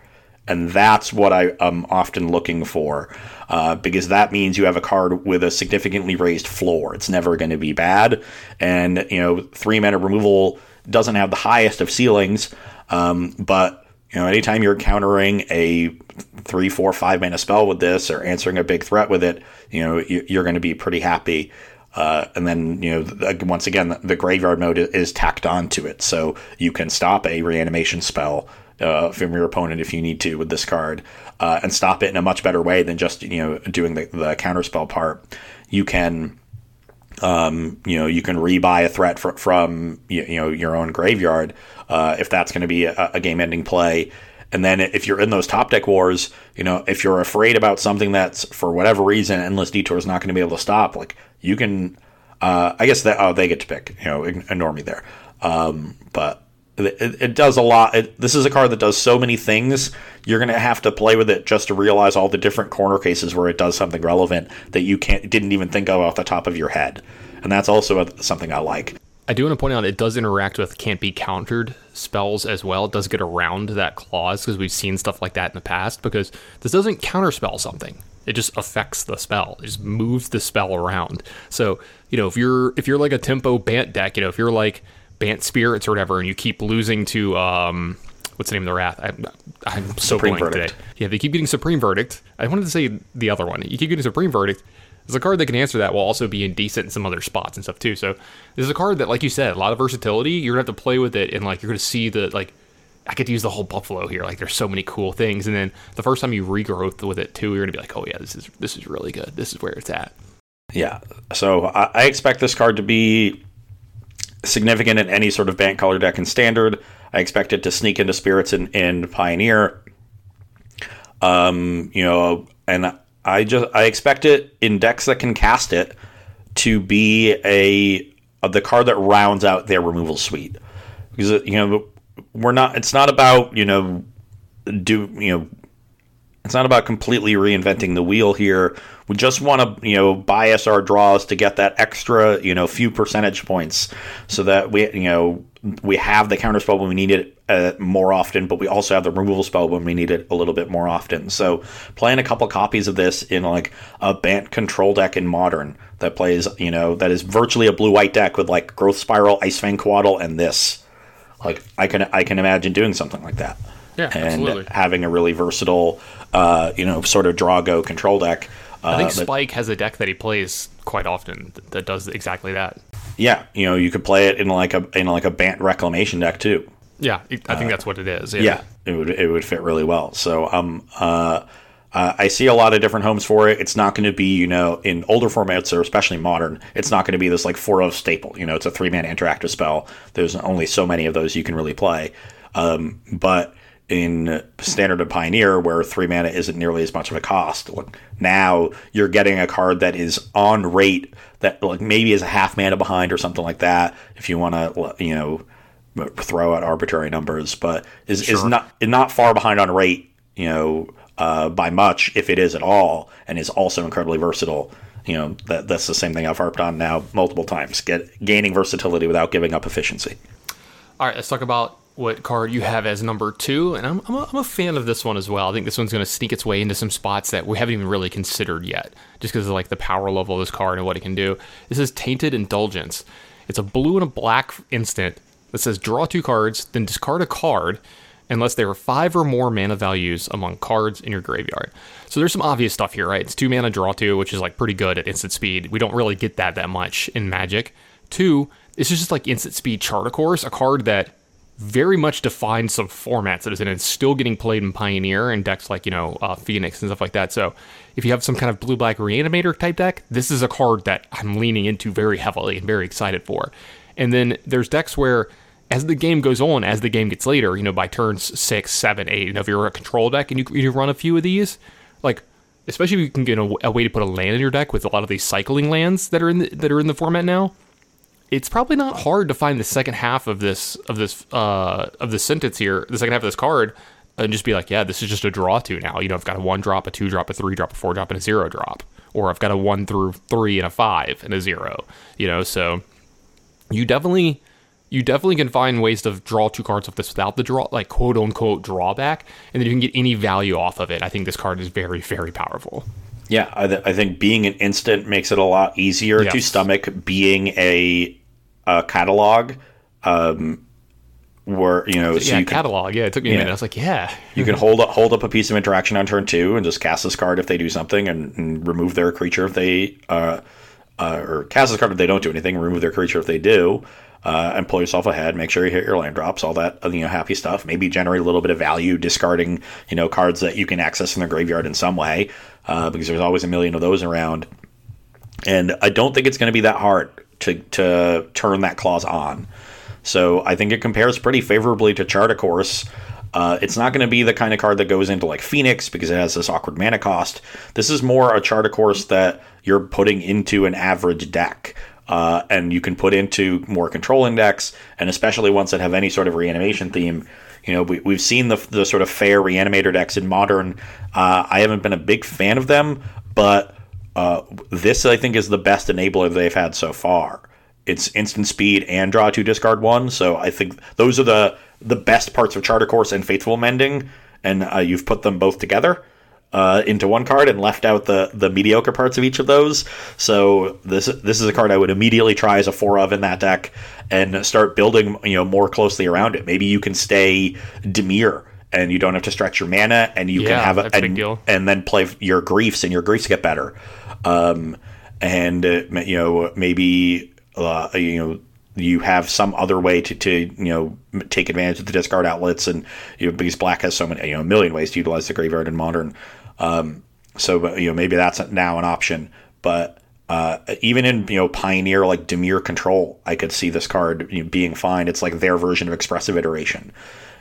And that's what I am often looking for, uh, because that means you have a card with a significantly raised floor. It's never going to be bad, and you know three mana removal doesn't have the highest of ceilings, um, but you know anytime you're countering a three, four, five mana spell with this or answering a big threat with it, you know you're going to be pretty happy. Uh, and then, you know, once again, the graveyard mode is tacked onto it. So you can stop a reanimation spell uh, from your opponent if you need to with this card uh, and stop it in a much better way than just, you know, doing the, the counterspell part. You can. Um, you know, you can rebuy a threat fr- from you, you know your own graveyard uh, if that's going to be a, a game-ending play. And then if you're in those top deck wars, you know, if you're afraid about something that's for whatever reason endless detour is not going to be able to stop, like you can. Uh, I guess that oh they get to pick. You know, ignore me there. Um, but it, it, does a lot. It, this is a card that does so many things. You're going to have to play with it just to realize all the different corner cases where it does something relevant that you can't didn't even think of off the top of your head. And that's also a, something I like. I do want to point out it does interact with can't be countered spells as well. It does get around that clause because we've seen stuff like that in the past. Because this doesn't counterspell something; it just affects the spell. It just moves the spell around. So you know, if you're if you're like a tempo Bant deck, you know, if you're like Bant Spirits or whatever, and you keep losing to um, what's the name of the wrath? I, I'm so Supreme blank Verdict. today. Yeah, they keep getting Supreme Verdict. I wanted to say the other one. You keep getting Supreme Verdict. There's a card that can answer that while also being decent in some other spots and stuff too. So this is a card that, like you said, a lot of versatility. You're gonna have to play with it, and like you're gonna see the like I get to use the whole buffalo here. Like there's so many cool things, and then the first time you regrowth with it too, you're gonna be like, oh yeah, this is this is really good. This is where it's at. Yeah. So I, I expect this card to be significant in any sort of Bant color deck in standard. I expect it to sneak into spirits and, in Pioneer. Um, you know, and I just I expect it in decks that can cast it to be a, a the card that rounds out their removal suite because you know we're not. It's not about you know do you know. It's not about completely reinventing the wheel here. We just want to, you know, bias our draws to get that extra, you know, few percentage points, so that we, you know, we have the counter spell when we need it uh, more often, but we also have the removal spell when we need it a little bit more often. So playing a couple copies of this in like a Bant control deck in Modern that plays, you know, that is virtually a blue white deck with like Growth Spiral, Ice-Fang Coatl, and this like I can I can imagine doing something like that. Yeah, and absolutely. having a really versatile, uh, you know, sort of Drago control deck. Uh, I think Spike has a deck that he plays quite often that does exactly that. Yeah, you know, you could play it in like a in like a Bant reclamation deck too. Yeah, I think uh, that's what it is. Yeah. yeah. it would it would fit really well. So um uh uh, I see a lot of different homes for it. It's not going to be, you know, in older formats or especially modern, it's not going to be this like 4 of staple. You know, it's a three man interactive spell. There's only so many of those you can really play. Um, but in standard and pioneer, where three mana isn't nearly as much of a cost, look, now you're getting a card that is on rate that like maybe is a half mana behind or something like that. If you want to, you know, throw out arbitrary numbers, but is sure. is not not far behind on rate. You know uh, by much, if it is at all, and is also incredibly versatile. You know, that, that's the same thing I've harped on now multiple times. Get gaining versatility without giving up efficiency. All right, let's talk about what card you have as number two, and I'm, I'm, a, I'm a fan of this one as well. I think this one's going to sneak its way into some spots that we haven't even really considered yet, just because of like the power level of this card and what it can do. This is Tainted Indulgence. It's a blue and a black instant that says draw two cards, then discard a card, unless there are five or more mana values among cards in your graveyard. So there's some obvious stuff here, right? It's two mana draw two, which is like pretty good at instant speed. We don't really get that that much in Magic. Two, this is just like instant speed Chart a Course, a card that very much defined some formats that is in and still getting played in Pioneer and decks like, you know, uh, Phoenix and stuff like that. So if you have some kind of blue black reanimator type deck, this is a card that I'm leaning into very heavily and very excited for. And then there's decks where as the game goes on, as the game gets later, you know, by turns six, seven, eight, you know, if you're a control deck and you, you run a few of these, like, especially if you can get a, a, way to put a land in your deck with a lot of these cycling lands that are in the, that are in the format now, it's probably not hard to find the second half of this of this uh, of this sentence here, the second half of this card and just be like, yeah, this is just a draw two now. You know, I've got a one drop, a two drop, a three drop, a four drop, and a zero drop, or I've got a one through three and a five and a zero. You know, so you definitely you definitely can find ways to draw two cards off this without the draw, like quote unquote drawback, and then you can get any value off of it. I think this card is very, very powerful. Yeah, I, th- I think being an instant makes it a lot easier Yes. to stomach being a, a catalog. Um, where you know, so yeah, you catalog. Yeah, it took me a Yeah. minute. I was like, yeah, you can hold up, hold up a piece of interaction on turn two and just cast this card if they do something, and, and remove their creature if they uh, uh, or cast this card if they don't do anything, remove their creature if they do, uh, and pull yourself ahead. Make sure you hit your land drops, all that uh, you know, happy stuff. Maybe generate a little bit of value, discarding you know cards that you can access in the graveyard in some way, uh, because there's always a million of those around. And I don't think it's going to be that hard to to turn that clause on. So I think it compares pretty favorably to Chart a Course. Uh, it's not going to be the kind of card that goes into like Phoenix because it has this awkward mana cost. This is more a Chart a Course that you're putting into an average deck. Uh, and you can put into more controlling decks, and especially ones that have any sort of reanimation theme. You know, we, we've seen the, the sort of fair reanimator decks in modern. Uh, I haven't been a big fan of them, but uh, this I think is the best enabler they've had so far. It's instant speed and draw two, discard one. So I think those are the the best parts of Chart a Course and Faithful Mending, and uh, you've put them both together uh, into one card and left out the the mediocre parts of each of those. So this this is a card I would immediately try as a four of in that deck and start building you know more closely around it. Maybe you can stay Dimir. And you don't have to stretch your mana, and you can have a, a and, and then play your griefs, and your griefs get better. Um, and uh, you know maybe uh, you know you have some other way to, to you know take advantage of the discard outlets, and you know, because black has so many you know a million ways to utilize the graveyard in modern. Um, so you know maybe that's now an option, but. Uh, even in you know Pioneer like Dimir Control, I could see this card you know, being fine. It's like their version of Expressive Iteration,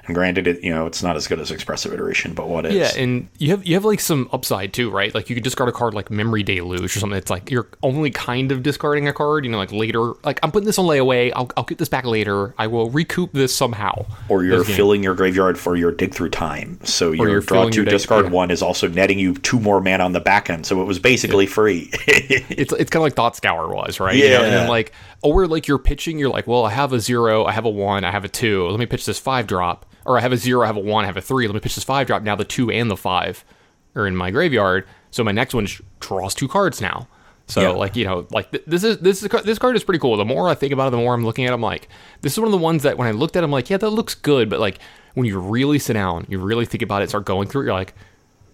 and granted, it you know it's not as good as Expressive Iteration, but what is? Yeah, and you have you have like some upside too, right? Like you could discard a card like Memory Deluge or something. It's like you're only kind of discarding a card. You know, like later, like I'm putting this on layaway. I'll I'll get this back later. I will recoup this somehow. or you're filling your graveyard for your dig through time. So your you're draw two, your discard yeah. one is also netting you two more mana on the back end. So it was basically free. it's it's kind of like Thought Scour was, right? You know, and then like, or like you're pitching, you're like, well, I have a zero, I have a one, I have a two. Let me pitch this five drop, or I have a zero, I have a one, I have a three. Let me pitch this five drop. Now the two and the five are in my graveyard, so my next one draws two cards now. So Yeah. like you know like th- this is this is this card is pretty cool. The more I think about it, the more I'm looking at. it, I'm like, this is one of the ones that when I looked at, it, I'm like, yeah, that looks good, but like when you really sit down, you really think about it, start going through, it, you're like,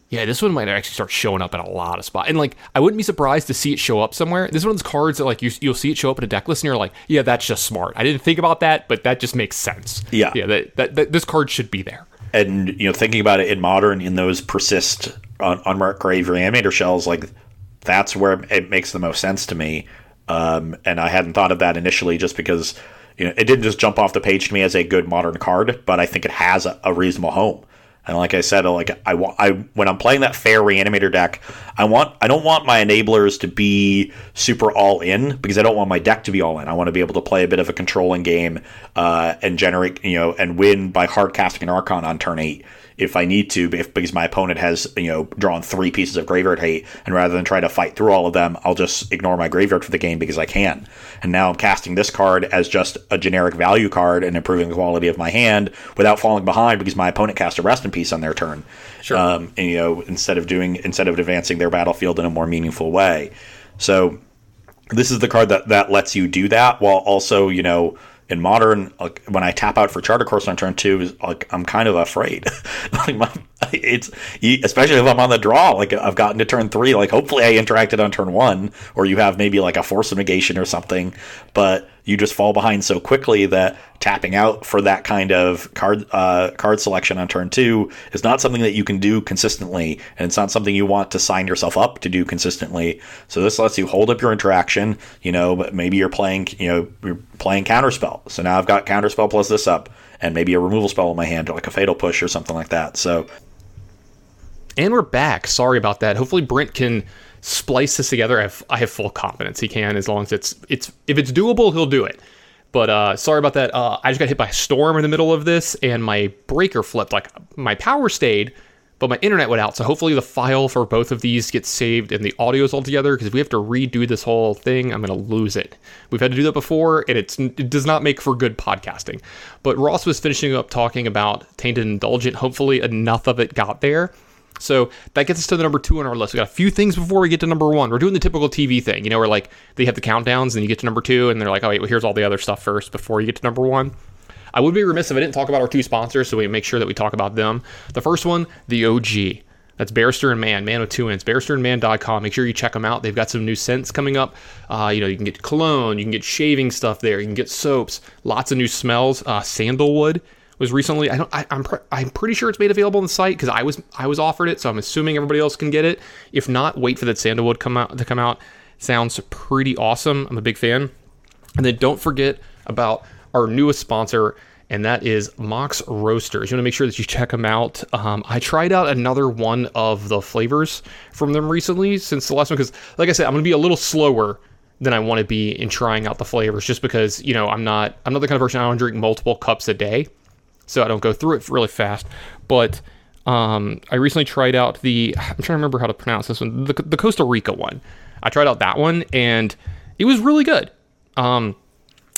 yeah, this one might actually start showing up in a lot of spots. And like, I wouldn't be surprised to see it show up somewhere. This is one of those cards that like you you'll see it show up in a deck list, and you're like, yeah, that's just smart. I didn't think about that, but that just makes sense. Yeah. yeah. That, that, that this card should be there. and you know, thinking about it in modern, in those persist un- unmarked grave reanimator shells, like that's where it makes the most sense to me. Um, and I hadn't thought of that initially, just because you know it didn't just jump off the page to me as a good modern card, but I think it has a, a reasonable home. And like I said, like I want, I when I'm playing that fair reanimator deck, I want, I don't want my enablers to be super all in because I don't want my deck to be all in. I want to be able to play a bit of a controlling game uh, and generate, you know, and win by hard casting an Archon on turn eight if I need to, if because my opponent has you know drawn three pieces of graveyard hate, and rather than try to fight through all of them, I'll just ignore my graveyard for the game because I can. And now I'm casting this card as just a generic value card and improving the quality of my hand without falling behind because my opponent cast a rest in peace on their turn. Sure. Um, and, you know, instead of doing instead of advancing their battlefield in a more meaningful way. So this is the card that that lets you do that while also you know in modern like when i tap out for Chart a Course on turn two is like i'm kind of afraid. Like my, it's especially if i'm on the draw like i've gotten to turn three like hopefully i interacted on turn one or you have maybe like a force negation or something but you just fall behind so quickly that tapping out for that kind of card uh, card selection on turn two is not something that you can do consistently, and it's not something you want to sign yourself up to do consistently. So this lets you hold up your interaction, you know, but maybe you're playing, you know, you're playing counterspell. So now I've got counterspell plus this up, and maybe a removal spell in my hand, or like a fatal push or something like that. So And we're back. Sorry about that. Hopefully Brent can splice this together. I have, I have full confidence he can, as long as it's it's if it's doable, he'll do it. But uh, sorry about that. Uh, I just got hit by a storm in the middle of this, and my breaker flipped. Like my power stayed, but my internet went out. So hopefully the file for both of these gets saved and the audio's all together. Because if we have to redo this whole thing, I'm going to lose it. We've had to do that before, and it's it does not make for good podcasting. But Ross was finishing up talking about Tainted Indulgent. Hopefully enough of it got there. So that gets us to the number two on our list. We got a few things before we get to number one. We're doing the typical TV thing, you know, where like they have the countdowns and you get to number two, and they're like, oh wait, well, here's all the other stuff first before you get to number one. I would be remiss if I didn't talk about our two sponsors, so we make sure that we talk about them. The first one, the OG. That's Barrister and Mann, Mann with two N's. BarristerandMann.com. Make sure you check them out. They've got some new scents coming up. Uh, you know, you can get cologne, you can get shaving stuff there, you can get soaps, lots of new smells. Uh, sandalwood was recently. I don't. I, am I'm, I'm pretty sure it's made available on the site because I was I was offered it, so I'm assuming everybody else can get it. If not, wait for that sandalwood come out to come out. Sounds pretty awesome. I'm a big fan. And then don't forget about our newest sponsor, and that is Mox Roasters. You want to make sure that you check them out. Um, I tried out another one of the flavors from them recently since the last one because, like I said, I'm going to be a little slower than I want to be in trying out the flavors, just because you know I'm not I'm not the kind of person I to drink multiple cups a day, so I don't go through it really fast. But um, I recently tried out the I'm trying to remember how to pronounce this one, the, the Costa Rica one. I tried out that one and it was really good. Um,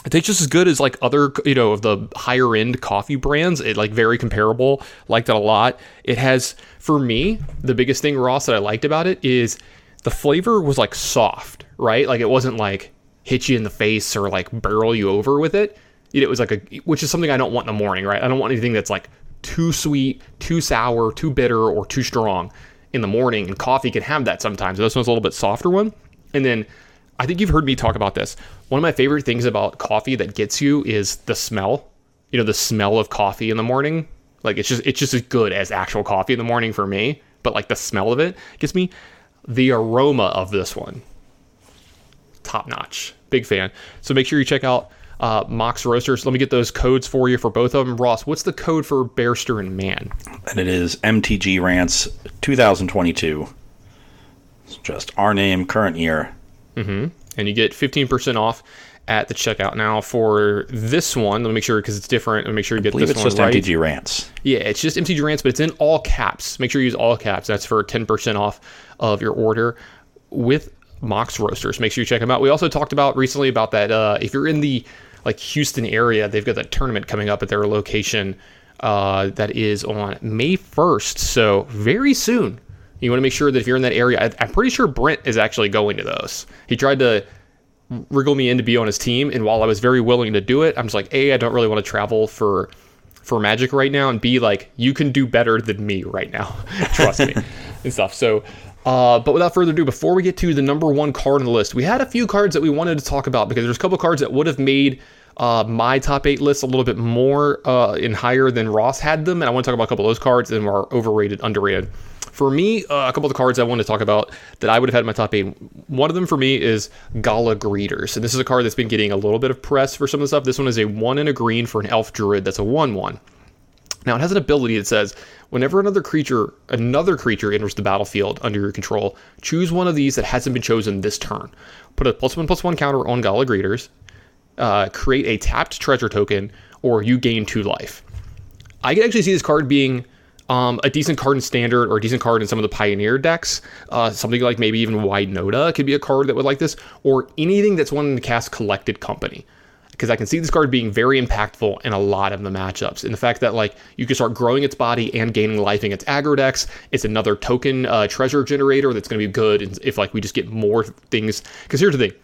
it tastes just as good as like other you know of the higher end coffee brands it like very comparable liked it a lot it has for me the biggest thing ross that i liked about it is the flavor was like soft right like it wasn't like hit you in the face or like barrel you over with it it was like a which is something i don't want in the morning right i don't want anything that's like too sweet too sour too bitter or too strong in the morning and coffee can have that sometimes this one's a little bit softer one and then I think you've heard me talk about this. One of my favorite things about coffee that gets you is the smell. You know, the smell of coffee in the morning. Like it's just it's just as good as actual coffee in the morning for me. But like the smell of it gets me. The aroma of this one, top notch. Big fan. So make sure you check out uh, Mox Roasters. Let me get those codes for you for both of them. Ross, what's the code for Barrister and Mann? And it is MTG Rants 2022. It's just our name, current year. Mm-hmm. And you get 15% off at the checkout. Now for this one, let me make sure because it's different. Let me make sure you get I believe this it's one just right. MTG Rants. Yeah, it's just MTG Rants, but it's in all caps. Make sure you use all caps. That's for 10% off of your order with Mox Roasters. Make sure you check them out. We also talked about recently about that. Uh, if you're in the like Houston area, they've got that tournament coming up at their location uh, that is on May 1st. So very soon. You want to make sure that if you're in that area, I, I'm pretty sure Brent is actually going to those. He tried to wriggle me in to be on his team, and while I was very willing to do it, I'm just like, a, I don't really want to travel for for Magic right now, and b, like you can do better than me right now, trust me, and stuff. So. Uh, but without further ado, before we get to the number one card on the list, we had a few cards that we wanted to talk about because there's a couple cards that would have made uh, my top eight list a little bit more uh, and higher than Ross had them. And I want to talk about a couple of those cards and are overrated, underrated. For me, uh, a couple of the cards I want to talk about that I would have had in my top eight. One of them for me is Gala Greeters. And this is a card that's been getting a little bit of press for some of the stuff. This one is a one and a green for an elf druid that's a 1 1. Now it has an ability that says whenever another creature another creature enters the battlefield under your control, choose one of these that hasn't been chosen this turn. Put a plus one plus one counter on Gala Greeters. Uh, create a tapped treasure token, or you gain two life. I can actually see this card being um, a decent card in standard or a decent card in some of the pioneer decks. Uh, something like maybe even Winota could be a card that would like this, or anything that's wanting to cast Collected Company because I can see this card being very impactful in a lot of the matchups. And the fact that like you can start growing its body and gaining life in its aggro decks, it's another token uh, treasure generator that's going to be good And if like we just get more things. Because here's the thing.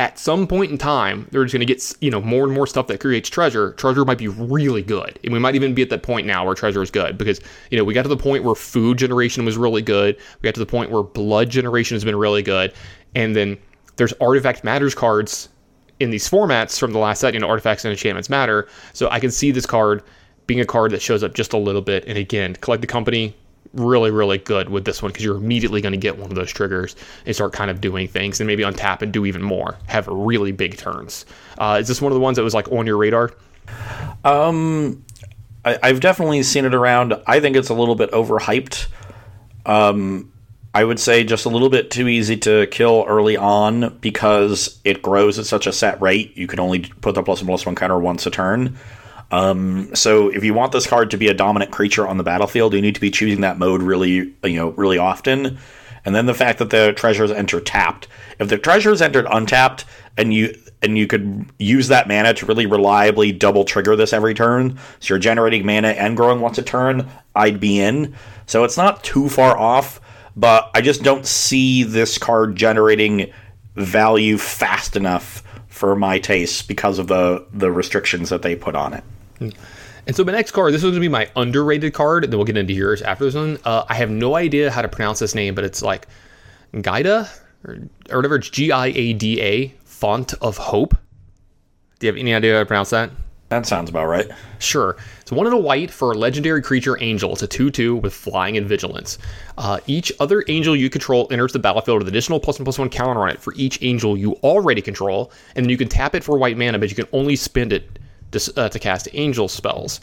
At some point in time, they're just going to get you know more and more stuff that creates treasure. Treasure might be really good, and we might even be at that point now where treasure is good because you know we got to the point where food generation was really good. We got to the point where blood generation has been really good, and then there's artifact matters cards in these formats from the last set, you know, artifacts and enchantments matter. So I can see this card being a card that shows up just a little bit. And again, Collected Company, really, really good with this one because you're immediately going to get one of those triggers and start kind of doing things and maybe untap and do even more. Have really big turns. Uh, is this one of the ones that was like on your radar? Um, I, I've definitely seen it around. I think it's a little bit overhyped. Um, I would say just a little bit too easy to kill early on because it grows at such a set rate. You can only put the plus and plus one counter once a turn. Um, so if you want this card to be a dominant creature on the battlefield, you need to be choosing that mode really, you know, really often. And then the fact that the treasures enter tapped. If the treasures entered untapped and you and you could use that mana to really reliably double trigger this every turn, so you're generating mana and growing once a turn, I'd be in. So it's not too far off, but I just don't see this card generating value fast enough for my taste because of the the restrictions that they put on it. And so my next card, this is going to be my underrated card, and then we'll get into yours after this one. Uh, I have no idea how to pronounce this name, but it's like Gaida or, or whatever. It's G I A D A, Font of Hope. Do you have any idea how to pronounce that? That sounds about right. Sure. It's one of the white for a legendary creature angel. It's a 2 2 with flying and vigilance. Uh, each other angel you control enters the battlefield with additional plus one plus one counter on it for each angel you already control, and then you can tap it for white mana, but you can only spend it to, uh, to cast angel spells.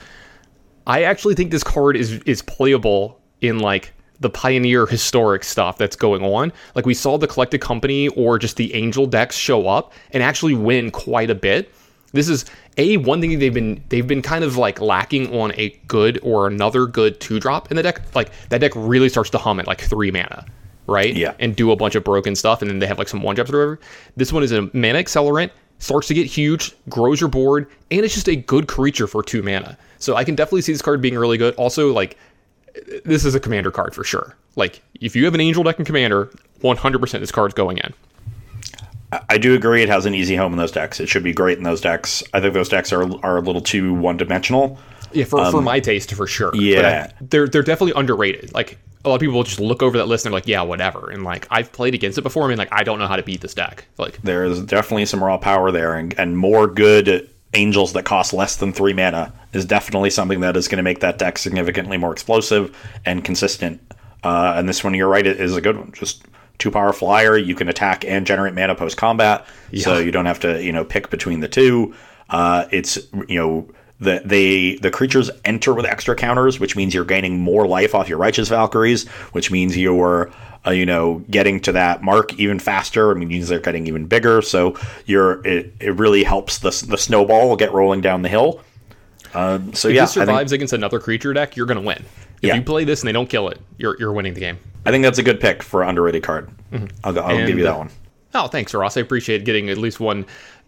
I actually think this card is is playable in like the pioneer historic stuff that's going on. Like we saw the collected company or just the angel decks show up and actually win quite a bit. This is a one thing they've been they've been kind of like lacking on a good or another good two drop in the deck. Like that deck really starts to hum at like three mana, right? Yeah. And do a bunch of broken stuff, and then they have like some one drops or whatever. This one is a mana accelerant, starts to get huge, grows your board, and it's just a good creature for two mana. So I can definitely see this card being really good. Also, like this is a commander card for sure. Like if you have an angel deck and commander, 100% this card's going in. I do agree it has an easy home in those decks. It should be great in those decks. I think those decks are are a little too one dimensional. Yeah, for, for my taste, for sure. But yeah. I- they're they're definitely underrated. Like a lot of people will just look over that list and they're like, yeah, whatever. And like I've played against it before. I mean, like I don't know how to beat this deck. Like There's definitely some raw power there, and, and more good angels that cost less than three mana is definitely something that is going to make that deck significantly more explosive and consistent. Uh, and this one, you're right, it is a good one. Just two power flyer. You can attack and generate mana post combat, so you don't have to you know pick between the two. Uh, it's you know. The, they the creatures enter with extra counters, which means you're gaining more life off your righteous Valkyries, which means you're uh, you know getting to that mark even faster. I mean, means they're getting even bigger. So you're it, it really helps the the snowball get rolling down the hill. Um, so if yeah, this I think, survives against another creature deck, you're gonna win. If Yeah. you play this and they don't kill it, you're you're winning the game. I think that's a good pick for an underrated card. I'll, I'll And, give you that uh, one. Oh, thanks, Ross. I appreciate getting at least one.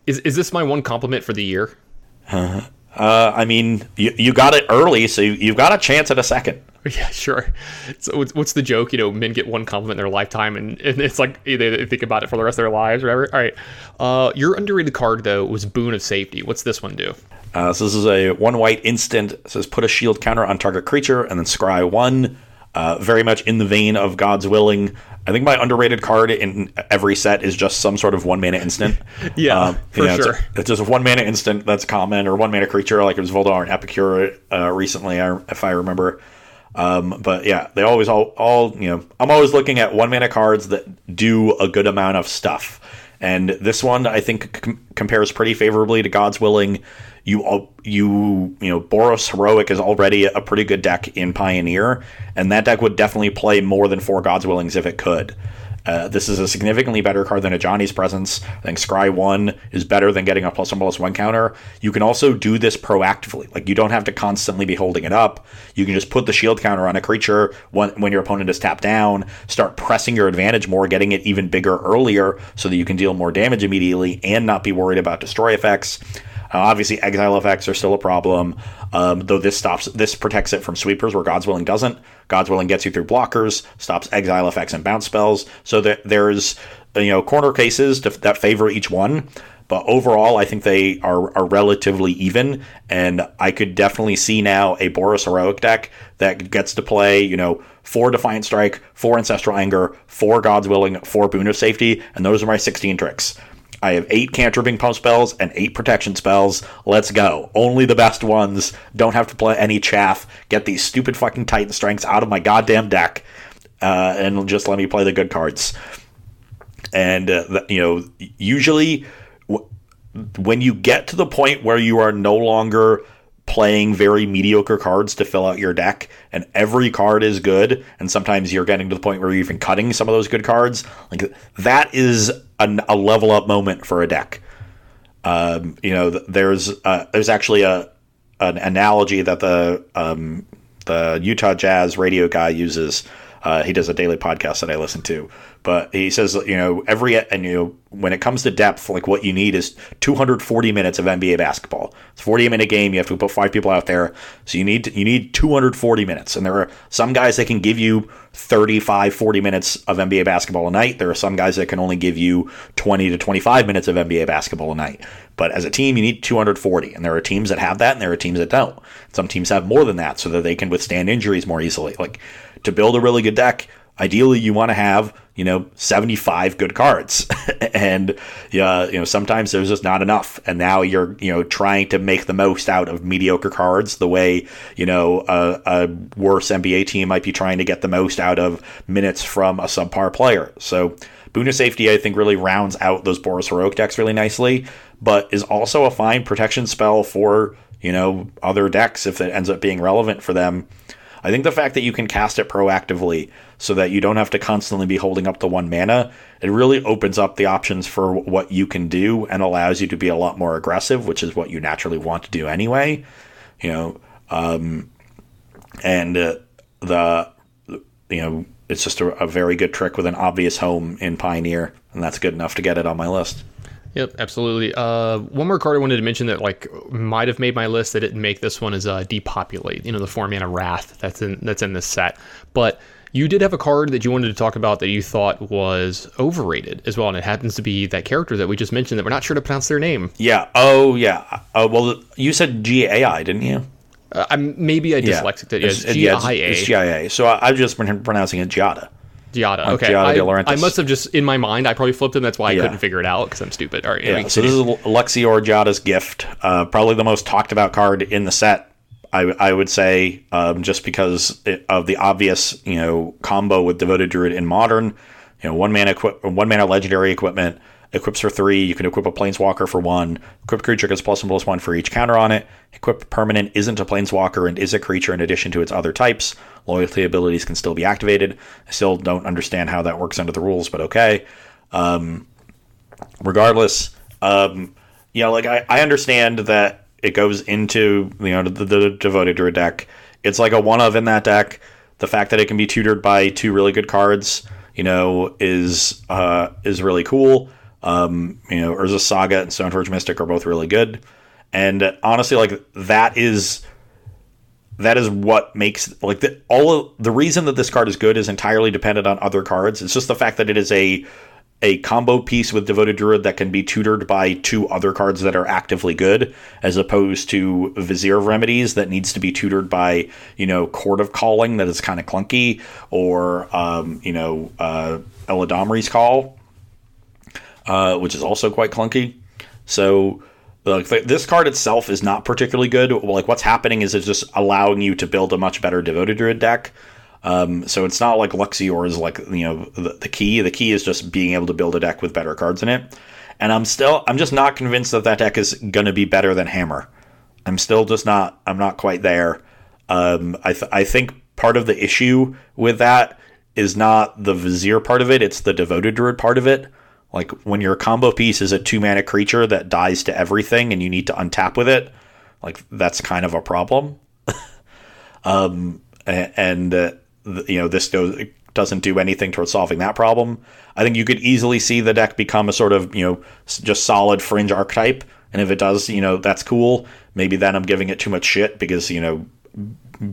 Is is this my one compliment for the year? Uh, I mean, you, you got it early, so you, you've got a chance at a second. Yeah, sure. So what's, what's the joke? You know, men get one compliment in their lifetime, and, and it's like they, they think about it for the rest of their lives, or whatever. All right. Uh, your underrated card though was Boon of Safety. What's this one do? Uh, so this is a one white instant. It says put a shield counter on target creature and then scry one. Uh, very much in the vein of God's willing. I think my underrated card in every set is just some sort of one mana instant. Yeah, for it's, sure. it's just a one mana instant that's common, or one mana creature, like it was Voldaren Epicure uh, recently, if I remember. Um, but yeah, they always all, all you know. I'm always looking at one mana cards that do a good amount of stuff, and this one I think com- compares pretty favorably to God's Willing. You you you know, Boros Heroic is already a pretty good deck in Pioneer, and that deck would definitely play more than four God's Willings if it could. Uh, this is a significantly better card than Ajani's Presence. I think Scry 1 is better than getting a plus 1 plus 1 counter. You can also do this proactively. Like, you don't have to constantly be holding it up. You can just put the shield counter on a creature when, when your opponent is tapped down, start pressing your advantage more, getting it even bigger earlier so that you can deal more damage immediately and not be worried about destroy effects. Uh, obviously, exile effects are still a problem, um, though this stops this protects it from sweepers where God's willing doesn't. God's willing gets you through blockers, stops exile effects and bounce spells. So that there's you know corner cases to, that favor each one, but overall, I think they are are relatively even. And I could definitely see now a Boros heroic deck that gets to play you know four Defiant Strike, four Ancestral Anger, four God's Willing, four Boon of Safety, and those are my 16 tricks. I have eight cantripping pump spells and eight protection spells. Let's go. Only the best ones. Don't have to play any chaff. Get these stupid fucking Titan strengths out of my goddamn deck, uh, and just let me play the good cards. And uh, you know, usually w- when you get to the point where you are no longer playing very mediocre cards to fill out your deck, and every card is good, and sometimes you're getting to the point where you're even cutting some of those good cards. Like that is a, a level up moment for a deck. Um, you know, there's uh, there's actually a an analogy that the um, the Utah Jazz radio guy uses. Uh, he does a daily podcast that I listen to, but he says, you know, every and you know, when it comes to depth, like what you need is 240 minutes of NBA basketball. It's a 40 minute game. You have to put five people out there, so you need you need 240 minutes. And there are some guys that can give you 35, 40 minutes of NBA basketball a night. There are some guys that can only give you 20 to 25 minutes of NBA basketball a night. But as a team, you need 240, and there are teams that have that, and there are teams that don't. Some teams have more than that, so that they can withstand injuries more easily. Like to build a really good deck, ideally you want to have you know 75 good cards. And yeah you know sometimes there's just not enough. And now you're you know trying to make the most out of mediocre cards the way you know a, a worse nba team might be trying to get the most out of minutes from a subpar player. So boon safety i think really rounds out those Boros heroic decks really nicely but is also a fine protection spell for you know other decks if it ends up being relevant for them I think the fact that you can cast it proactively so that you don't have to constantly be holding up the one mana, it really opens up the options for what you can do and allows you to be a lot more aggressive, which is what you naturally want to do anyway. You know, um, and uh, the you know it's just a, a very good trick with an obvious home in Pioneer, and that's good enough to get it on my list. Yep, absolutely. Uh, one more card I wanted to mention that like might have made my list that didn't make this one is uh, depopulate. You know, the four mana wrath that's in that's in this set. But you did have a card that you wanted to talk about that you thought was overrated as well, and it happens to be that character that we just mentioned that we're not sure to pronounce their name. Yeah. Oh, yeah. Uh, well, you said G A I, didn't you? Uh, I'm maybe I dyslexic it. Yeah, it's G I A. It's G I A. So I, I've just been pronouncing it Giada. Giada. Okay. I, I, must have just in my mind I probably flipped him. That's why I yeah. couldn't figure it out because I'm stupid. All right. Yeah. So this is Luxior Giada's gift. Uh, probably the most talked about card in the set. I, I would say um, just because of the obvious you know combo with Devoted Druid in Modern. You know, one mana equi- one mana legendary equipment equips for three. You can equip a planeswalker for one. Equip creature gets plus one plus one for each counter on it. Equip permanent isn't a planeswalker and is a creature in addition to its other types. Loyalty abilities can still be activated. I still don't understand how that works under the rules, but okay. Um, regardless, um, you know, like I, I understand that it goes into you know the, the devoted druid deck. It's like a one of in that deck. The fact that it can be tutored by two really good cards, you know, is uh, is really cool. Um, you know, Urza Saga and Stoneforge Mystic are both really good, and honestly, like that is that is what makes like the, all the reason that this card is good is entirely dependent on other cards. It's just the fact that it is a a combo piece with Devoted Druid that can be tutored by two other cards that are actively good, as opposed to Vizier of Remedies that needs to be tutored by, you know, Court of Calling that is kind of clunky, or, um, you know, uh, Eladamri's Call uh, which is also quite clunky. So like this card itself is not particularly good. Like what's happening is it's just allowing you to build a much better devoted druid deck. Um, so it's not like Luxior is like you know the, the, key. The key is just being able to build a deck with better cards in it. And I'm still I'm just not convinced that that deck is to be better than Hammer. I'm still just not I'm not quite there. Um, I th- I think part of the issue with that is not the Vizier part of it. It's the devoted druid part of it. Like when your combo piece is a two mana creature that dies to everything and you need to untap with it, like that's kind of a problem. um, and uh, you know this does, doesn't do anything towards solving that problem. I think you could easily see the deck become a sort of you know just solid fringe archetype, and if it does, you know that's cool. Maybe then I'm giving it too much shit because you know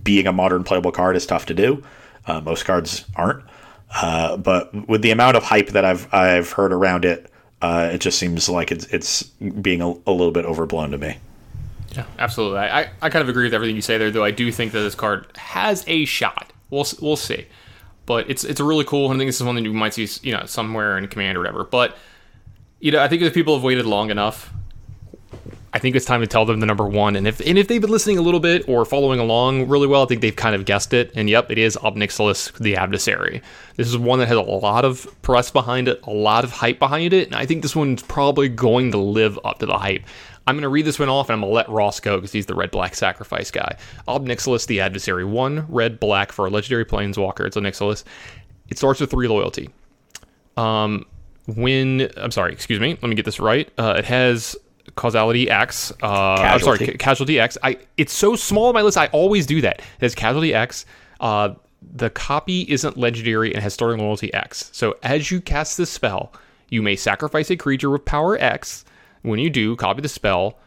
being a modern playable card is tough to do. Uh, most cards aren't. Uh, but with the amount of hype that I've I've heard around it, uh, it just seems like it's it's being a, a, little bit overblown to me. Yeah, absolutely. I, I kind of agree with everything you say there, though. I do think that this card has a shot. We'll we'll see, but it's it's a really cool. I think this is one that you might see you know somewhere in command or whatever. But you know, I think if people have waited long enough, I think it's time to tell them the number one. And if and if they've been listening a little bit or following along really well, I think they've kind of guessed it. And yep, it is Ob Nixilis, the Adversary. This is one that has a lot of press behind it, a lot of hype behind it, and I think this one's probably going to live up to the hype. I'm going to read this one off and I'm going to let Ross go because he's the red black sacrifice guy. Ob Nixilis, the adversary. One red black for a legendary planeswalker. It's a Nixilis. It starts with three loyalty. Um, when I'm sorry, excuse me. Let me get this right. Uh, it has causality X. Uh, I'm sorry, Casualty. ca- casualty X. I it's so small on my list. I always do that. It has casualty X. Uh, the copy isn't legendary and has starting loyalty X. So as you cast this spell, you may sacrifice a creature with power X. When you do, copy the spell.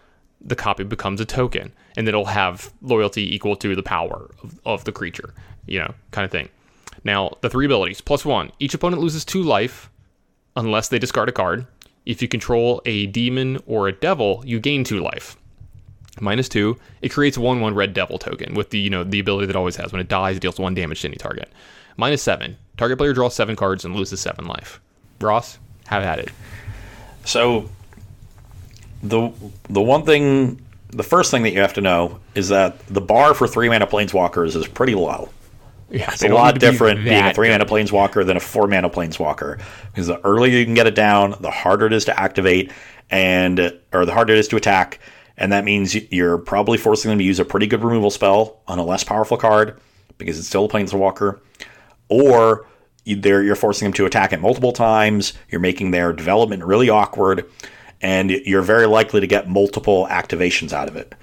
The copy becomes a token, and it'll have loyalty equal to the power of, of the creature. You know, kind of thing. Now, the three abilities plus one. Each opponent loses two life unless they discard a card. If you control a demon or a devil, you gain two life. Minus two, it creates one one red devil token with the you know the ability that it always has. When it dies, it deals one damage to any target. Minus seven, target player draws seven cards and loses seven life. Ross, have at it. So the the one thing, the first thing that you have to know is that the bar for three mana planeswalkers is pretty low. Yeah, It's a lot different being a three mana planeswalker than a four mana planeswalker because the earlier you can get it down, the harder it is to activate and or the harder it is to attack, and that means you're probably forcing them to use a pretty good removal spell on a less powerful card because it's still a planeswalker, or you're forcing them to attack it multiple times. You're making their development really awkward, and you're very likely to get multiple activations out of it.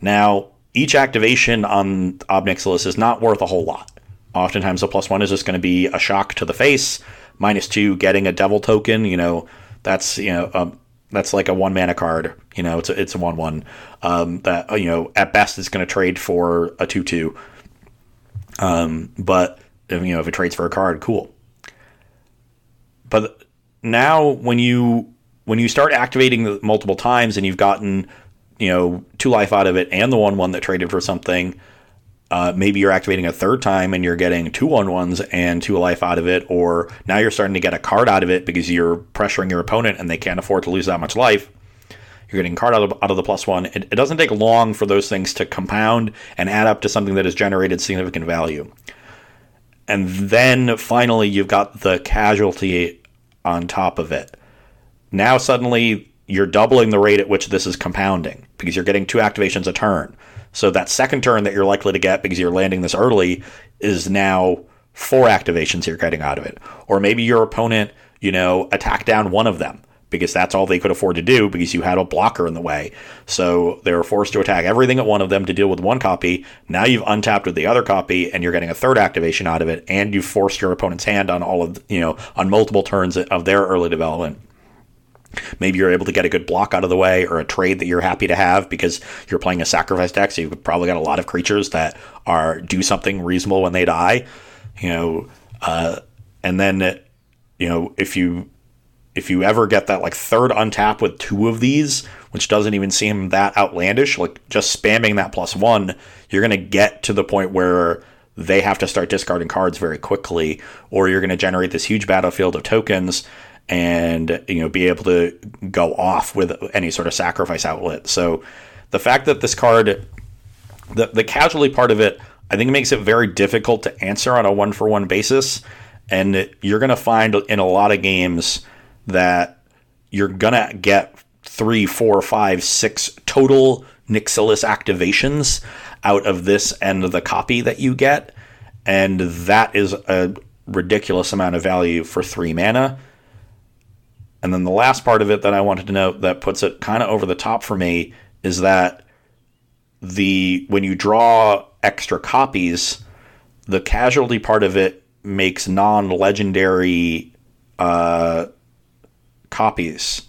Now, each activation on Ob Nixilis is not worth a whole lot. Oftentimes, the plus one is just going to be a shock to the face. Minus two, getting a devil token. You know, that's you know um, that's like a one mana card. You know, it's a, it's a one one um, that you know at best is going to trade for a two two. Um, but you know, if it trades for a card, cool. But now, when you when you start activating multiple times and you've gotten you know two life out of it and the one one that traded for something uh, maybe you're activating a third time and you're getting two one ones and two life out of it, or now you're starting to get a card out of it because you're pressuring your opponent and they can't afford to lose that much life. You're getting card out of, out of the plus one. It, it doesn't take long for those things to compound and add up to something that has generated significant value. And then finally, you've got the casualty on top of it. Now, suddenly, you're doubling the rate at which this is compounding because you're getting two activations a turn. So that second turn that you're likely to get because you're landing this early is now four activations you're getting out of it. Or maybe your opponent, you know, attack down one of them because that's all they could afford to do because you had a blocker in the way. So they were forced to attack everything at one of them to deal with one copy. Now you've untapped with the other copy and you're getting a third activation out of it and you've forced your opponent's hand on all of, you know, on multiple turns of their early development. Maybe you're able to get a good block out of the way or a trade that you're happy to have because you're playing a sacrifice deck. So you've probably got a lot of creatures that are do something reasonable when they die. You know, uh, and then you know if you if you ever get that like third untap with two of these, which doesn't even seem that outlandish, like just spamming that plus one, you're gonna get to the point where they have to start discarding cards very quickly, or you're gonna generate this huge battlefield of tokens and you know be able to go off with any sort of sacrifice outlet. So the fact that this card, the the casualty part of it, I think makes it very difficult to answer on a one for one basis, and you're going to find in a lot of games that you're gonna get three, four, five, six total Nixilis activations out of this end of the copy that you get, and that is a ridiculous amount of value for three mana. And then the last part of it that I wanted to note that puts it kind of over the top for me is that the when you draw extra copies, the casualty part of it makes non-legendary uh, copies,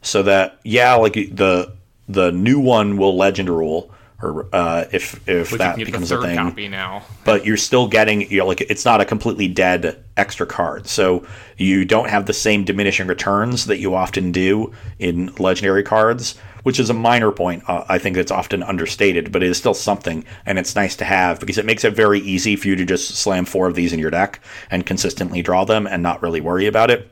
so that yeah, like the the new one will legend rule, or uh, if if Which that becomes a thing copy now. but you're still getting you know like it's not a completely dead extra card so you don't have the same diminishing returns that you often do in legendary cards which is a minor point uh, i think it's often understated but it is still something and it's nice to have because it makes it very easy for you to just slam four of these in your deck and consistently draw them and not really worry about it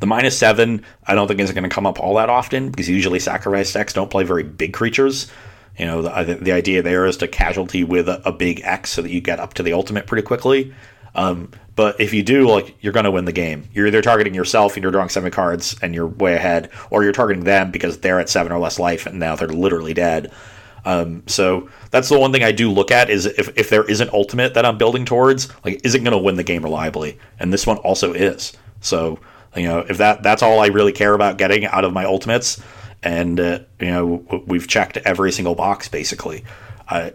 the minus seven, I don't think is going to come up all that often because usually sacrifice decks don't play very big creatures. You know, the, the idea there is to casualty with a, a big X so that you get up to the ultimate pretty quickly. Um, but if you do, like, you're going to win the game. You're either targeting yourself and you're drawing seven cards and you're way ahead, or you're targeting them because they're at seven or less life and now they're literally dead. Um, so that's the one thing I do look at is if, if there is an ultimate that I'm building towards, like, is it going to win the game reliably? And this one also is. So, you know, if that that's all I really care about getting out of my ultimates, and uh, you know, we've checked every single box basically. I,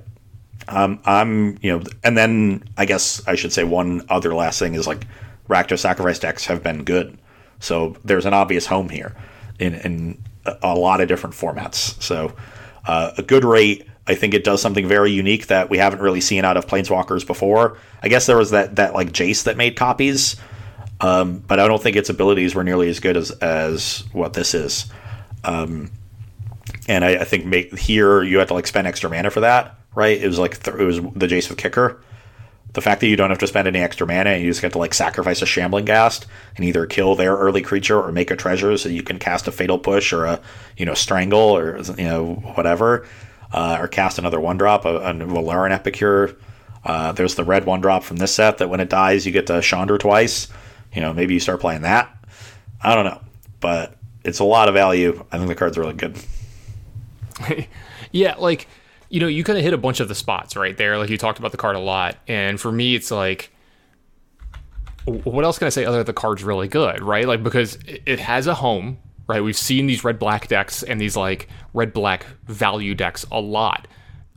um, I'm, you know, and then I guess I should say one other last thing is like Rakdos Sacrifice decks have been good. So there's an obvious home here in, in a lot of different formats. So uh, a good rate. I think it does something very unique that we haven't really seen out of Planeswalkers before. I guess there was that that like Jace that made copies, um, but I don't think its abilities were nearly as good as as what this is. Um, and I, I think make, here you had to like spend extra mana for that right? It was like th- it was the Jace of Kicker. The fact that you don't have to spend any extra mana and you just get to like sacrifice a Shambling Ghast and either kill their early creature or make a treasure so you can cast a Fatal Push or a you know Strangle or you know whatever, uh, or cast another one drop a, a Voldaren Epicure. Uh, there's the red one drop from this set that when it dies you get to Chandra twice. You know maybe you start playing that. I don't know, but it's a lot of value. I think the card's really good. yeah, like you know, you kind of hit a bunch of the spots right there. Like you talked about the card a lot. And for me, it's like, what else can I say other than the card's really good, right? Like, because it has a home, right? We've seen these red black decks and these like red black value decks a lot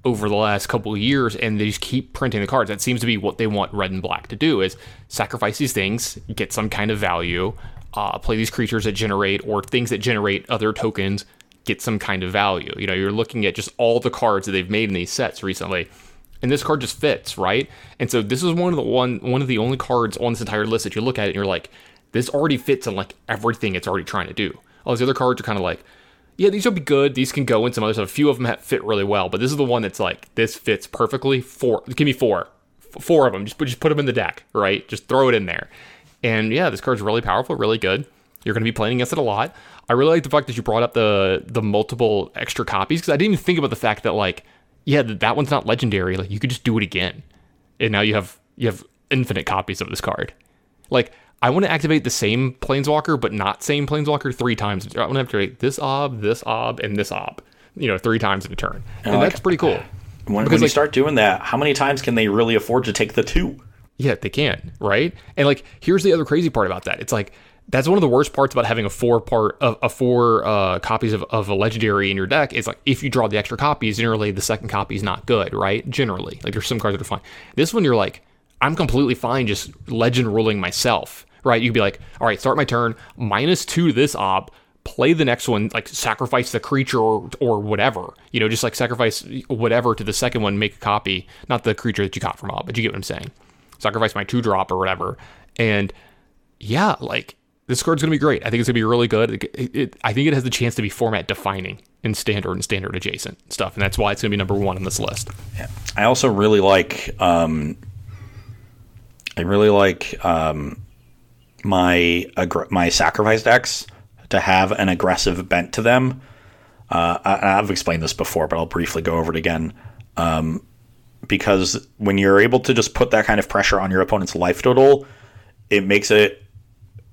over the last couple of years and they just keep printing the cards that seems to be what they want red and black to do is sacrifice these things get some kind of value uh, play these creatures that generate or things that generate other tokens get some kind of value. You know, you're looking at just all the cards that they've made in these sets recently. And this card just fits, right? And so this is one of the one one of the only cards on this entire list that you look at it and you're like, this already fits in like everything it's already trying to do. All these other cards are kind of like, yeah, these will be good. These can go in some others. A few of them have fit really well, but this is the one that's like this fits perfectly. Four, give me four, four of them. Just just put them in the deck, right? Just throw it in there. And yeah, this card's really powerful, really good. You're going to be playing against it a lot. I really like the fact that you brought up the the multiple extra copies because I didn't even think about the fact that like yeah that one's not legendary. Like you could just do it again. And now you have you have infinite copies of this card. Like I want to activate the same planeswalker but not same planeswalker three times. I want to activate this ob this ob and this ob you know three times in a turn. And, and like, that's pretty cool. When, because, when you like, start doing that how many times can they really afford to take the two yeah they can right? And like here's the other crazy part about that. It's like that's one of the worst parts about having a four part of a four uh, copies of, of a legendary in your deck. Is like if you draw the extra copies generally the second copy is not good right? Generally. Like there's some cards that are fine. This one you're like i'm completely fine just legend ruling myself right? You'd be like all right start my turn minus two this Ob play the next one like sacrifice the creature or, or whatever you know just like sacrifice whatever to the second one make a copy. Not the creature that you got from Ob but you get what i'm saying sacrifice my two drop or whatever and yeah like this card's going to be great. I think it's going to be really good. It, it, I think it has the chance to be format defining in standard and standard adjacent stuff, and that's why it's going to be number one on this list. Yeah. I also really like. Um, I really like um, my my sacrifice decks to have an aggressive bent to them. Uh, I, have explained this before, but I'll briefly go over it again. Um, because when you're able to just put that kind of pressure on your opponent's life total, it makes it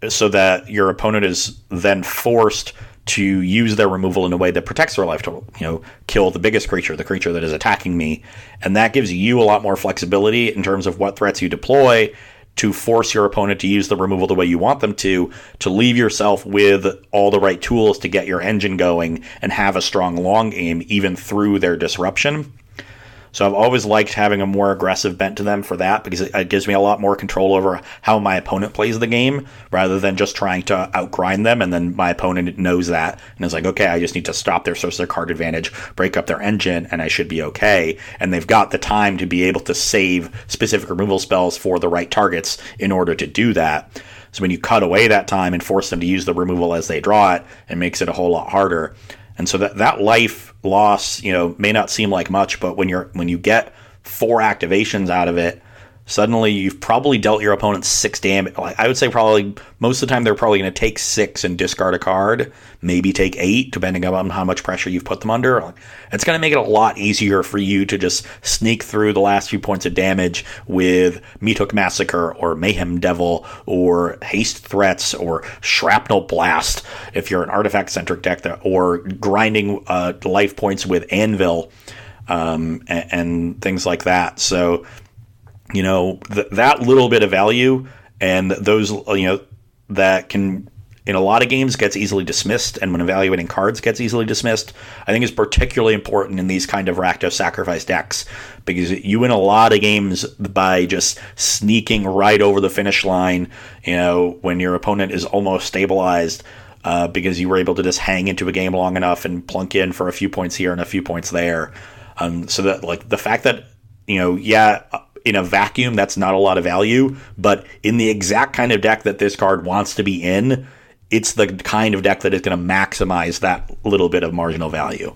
so that your opponent is then forced to use their removal in a way that protects their life total. You know, kill the biggest creature, the creature that is attacking me, and that gives you a lot more flexibility in terms of what threats you deploy to force your opponent to use the removal the way you want them to, to leave yourself with all the right tools to get your engine going and have a strong long game even through their disruption. So I've always liked having a more aggressive bent to them for that because it, it gives me a lot more control over how my opponent plays the game rather than just trying to outgrind them. And then my opponent knows that and is like, okay, I just need to stop their source of card advantage, break up their engine, and I should be okay. And they've got the time to be able to save specific removal spells for the right targets in order to do that. So when you cut away that time and force them to use the removal as they draw it, it makes it a whole lot harder. And so that that life loss, you know, may not seem like much, but when you're when you get four activations out of it, suddenly you've probably dealt your opponent six damage. Like I would say, probably most of the time they're probably going to take six and discard a card, maybe take eight, depending on how much pressure you've put them under. It's going to make it a lot easier for you to just sneak through the last few points of damage with Meathook Massacre or Mayhem Devil or Haste Threats or Shrapnel Blast if you're an artifact centric deck, that, or grinding uh, life points with Anvil um, and, and things like that. So you know th- that little bit of value and those you know that can in a lot of games gets easily dismissed. And when evaluating cards gets easily dismissed i think is particularly important in these kind of rakdos sacrifice decks. Because you win a lot of games by just sneaking right over the finish line you know when your opponent is almost stabilized uh, because you were able to just hang into a game long enough and plunk in for a few points here and a few points there. Um, so that like the fact that you know yeah in a vacuum, that's not a lot of value. But in the exact kind of deck that this card wants to be in, it's the kind of deck that is going to maximize that little bit of marginal value.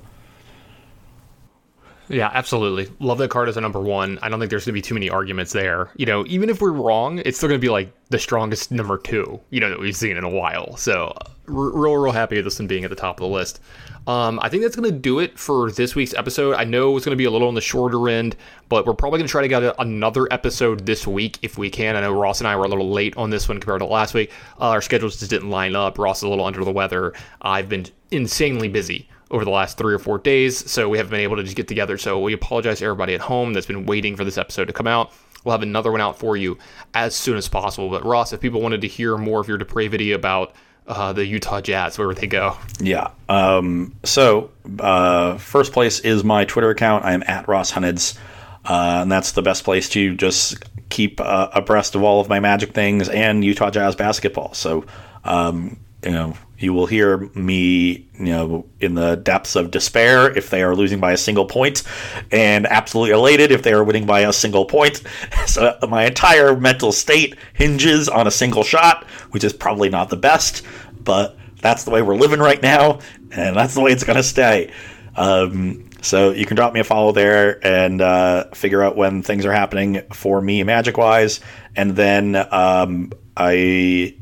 Yeah, absolutely. Love that card as a number one. I don't think there's going to be too many arguments there. You know, even if we're wrong, it's still going to be like the strongest number two, you know, that we've seen in a while. So, real, real happy with this one being at the top of the list. Um, I think that's going to do it for this week's episode. I know it's going to be a little on the shorter end, but we're probably going to try to get another episode this week if we can. I know Ross and I were a little late on this one compared to last week. Uh, our schedules just didn't line up. Ross is a little under the weather. I've been insanely busy over the last three or four days, so we haven't been able to just get together. So we apologize to everybody at home that's been waiting for this episode to come out. We'll have another one out for you as soon as possible. But Ross, if people wanted to hear more of your depravity about uh, the Utah Jazz? Where would they go? Yeah. Um, so, uh, first place is my Twitter account. I am at Ross Hunneds, uh, and that's the best place to just keep uh, abreast of all of my Magic things and Utah Jazz basketball. So, um, you know, you will hear me, you know, in the depths of despair if they are losing by a single point, and absolutely elated if they are winning by a single point. So my entire mental state hinges on a single shot, which is probably not the best, but that's the way we're living right now, and that's the way it's going to stay. Um, so you can drop me a follow there and uh, figure out when things are happening for me magic wise, and then um, I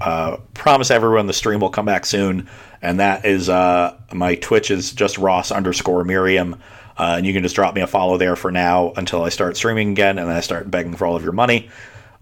uh, promise everyone the stream will come back soon, and that is uh, my Twitch is just Ross underscore Merriam. Uh, and you can just drop me a follow there for now until I start streaming again and then I start begging for all of your money.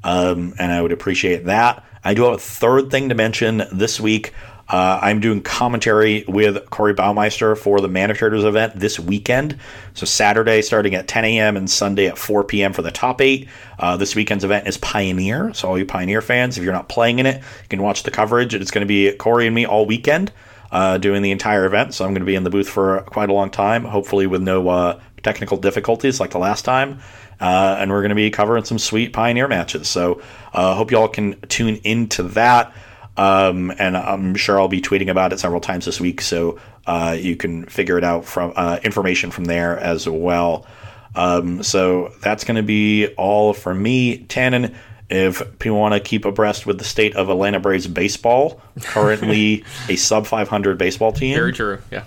Um, and I would appreciate that. I do have a third thing to mention this week. Uh, I'm doing commentary with Corey Baumeister for the Mana Traders event this weekend. So Saturday starting at 10 a.m. and Sunday at 4 p.m. for the top eight. Uh, this weekend's event is Pioneer. So all you Pioneer fans, if you're not playing in it, you can watch the coverage. It's going to be Corey and me all weekend uh, doing the entire event. So I'm going to be in the booth for quite a long time, hopefully with no uh, technical difficulties like the last time. Uh, and we're going to be covering some sweet Pioneer matches. So uh, hope y'all can tune into that. Um, and I'm sure I'll be tweeting about it several times this week, so uh, you can figure it out from uh, information from there as well. Um, so that's going to be all from me, Tannen. If people want to keep abreast with the state of Atlanta Braves baseball, currently a sub 500 baseball team. Very true. Yeah.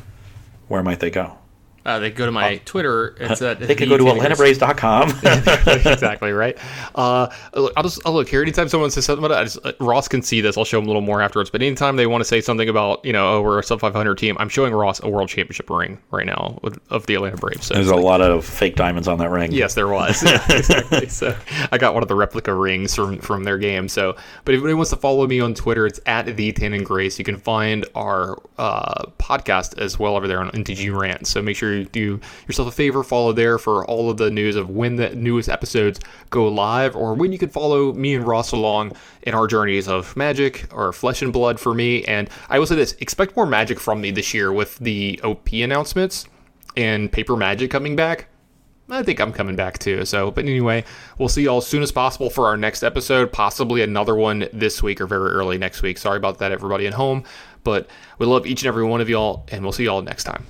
Where might they go? Uh, they go to my Twitter. It's at they can go to AtlantaBraves.com. exactly right. Uh, I'll just I'll look here. Anytime someone says something about it, just, uh, Ross can see this. I'll show him a little more afterwards. But anytime they want to say something about you know oh we're a sub 500 team, I'm showing Ross a World Championship ring right now with, of the Atlanta Braves. So There's a like, lot of fake diamonds on that ring. Yes, there was. yeah, exactly. So I got one of the replica rings from from their game. So, but if anyone wants to follow me on Twitter, it's at the Tannen Grace. You can find our uh, podcast as well over there on NTG Rant. So make sure do yourself a favor, follow there for all of the news of when the newest episodes go live or when you can follow me and Ross along in our journeys of magic or flesh and blood for me. And I will say this expect more magic from me this year with the OP announcements and paper magic coming back. I think I'm coming back too. So, but anyway, we'll see y'all as soon as possible for our next episode, possibly another one this week or very early next week. Sorry about that, everybody at home, but we love each and every one of y'all, and we'll see y'all next time.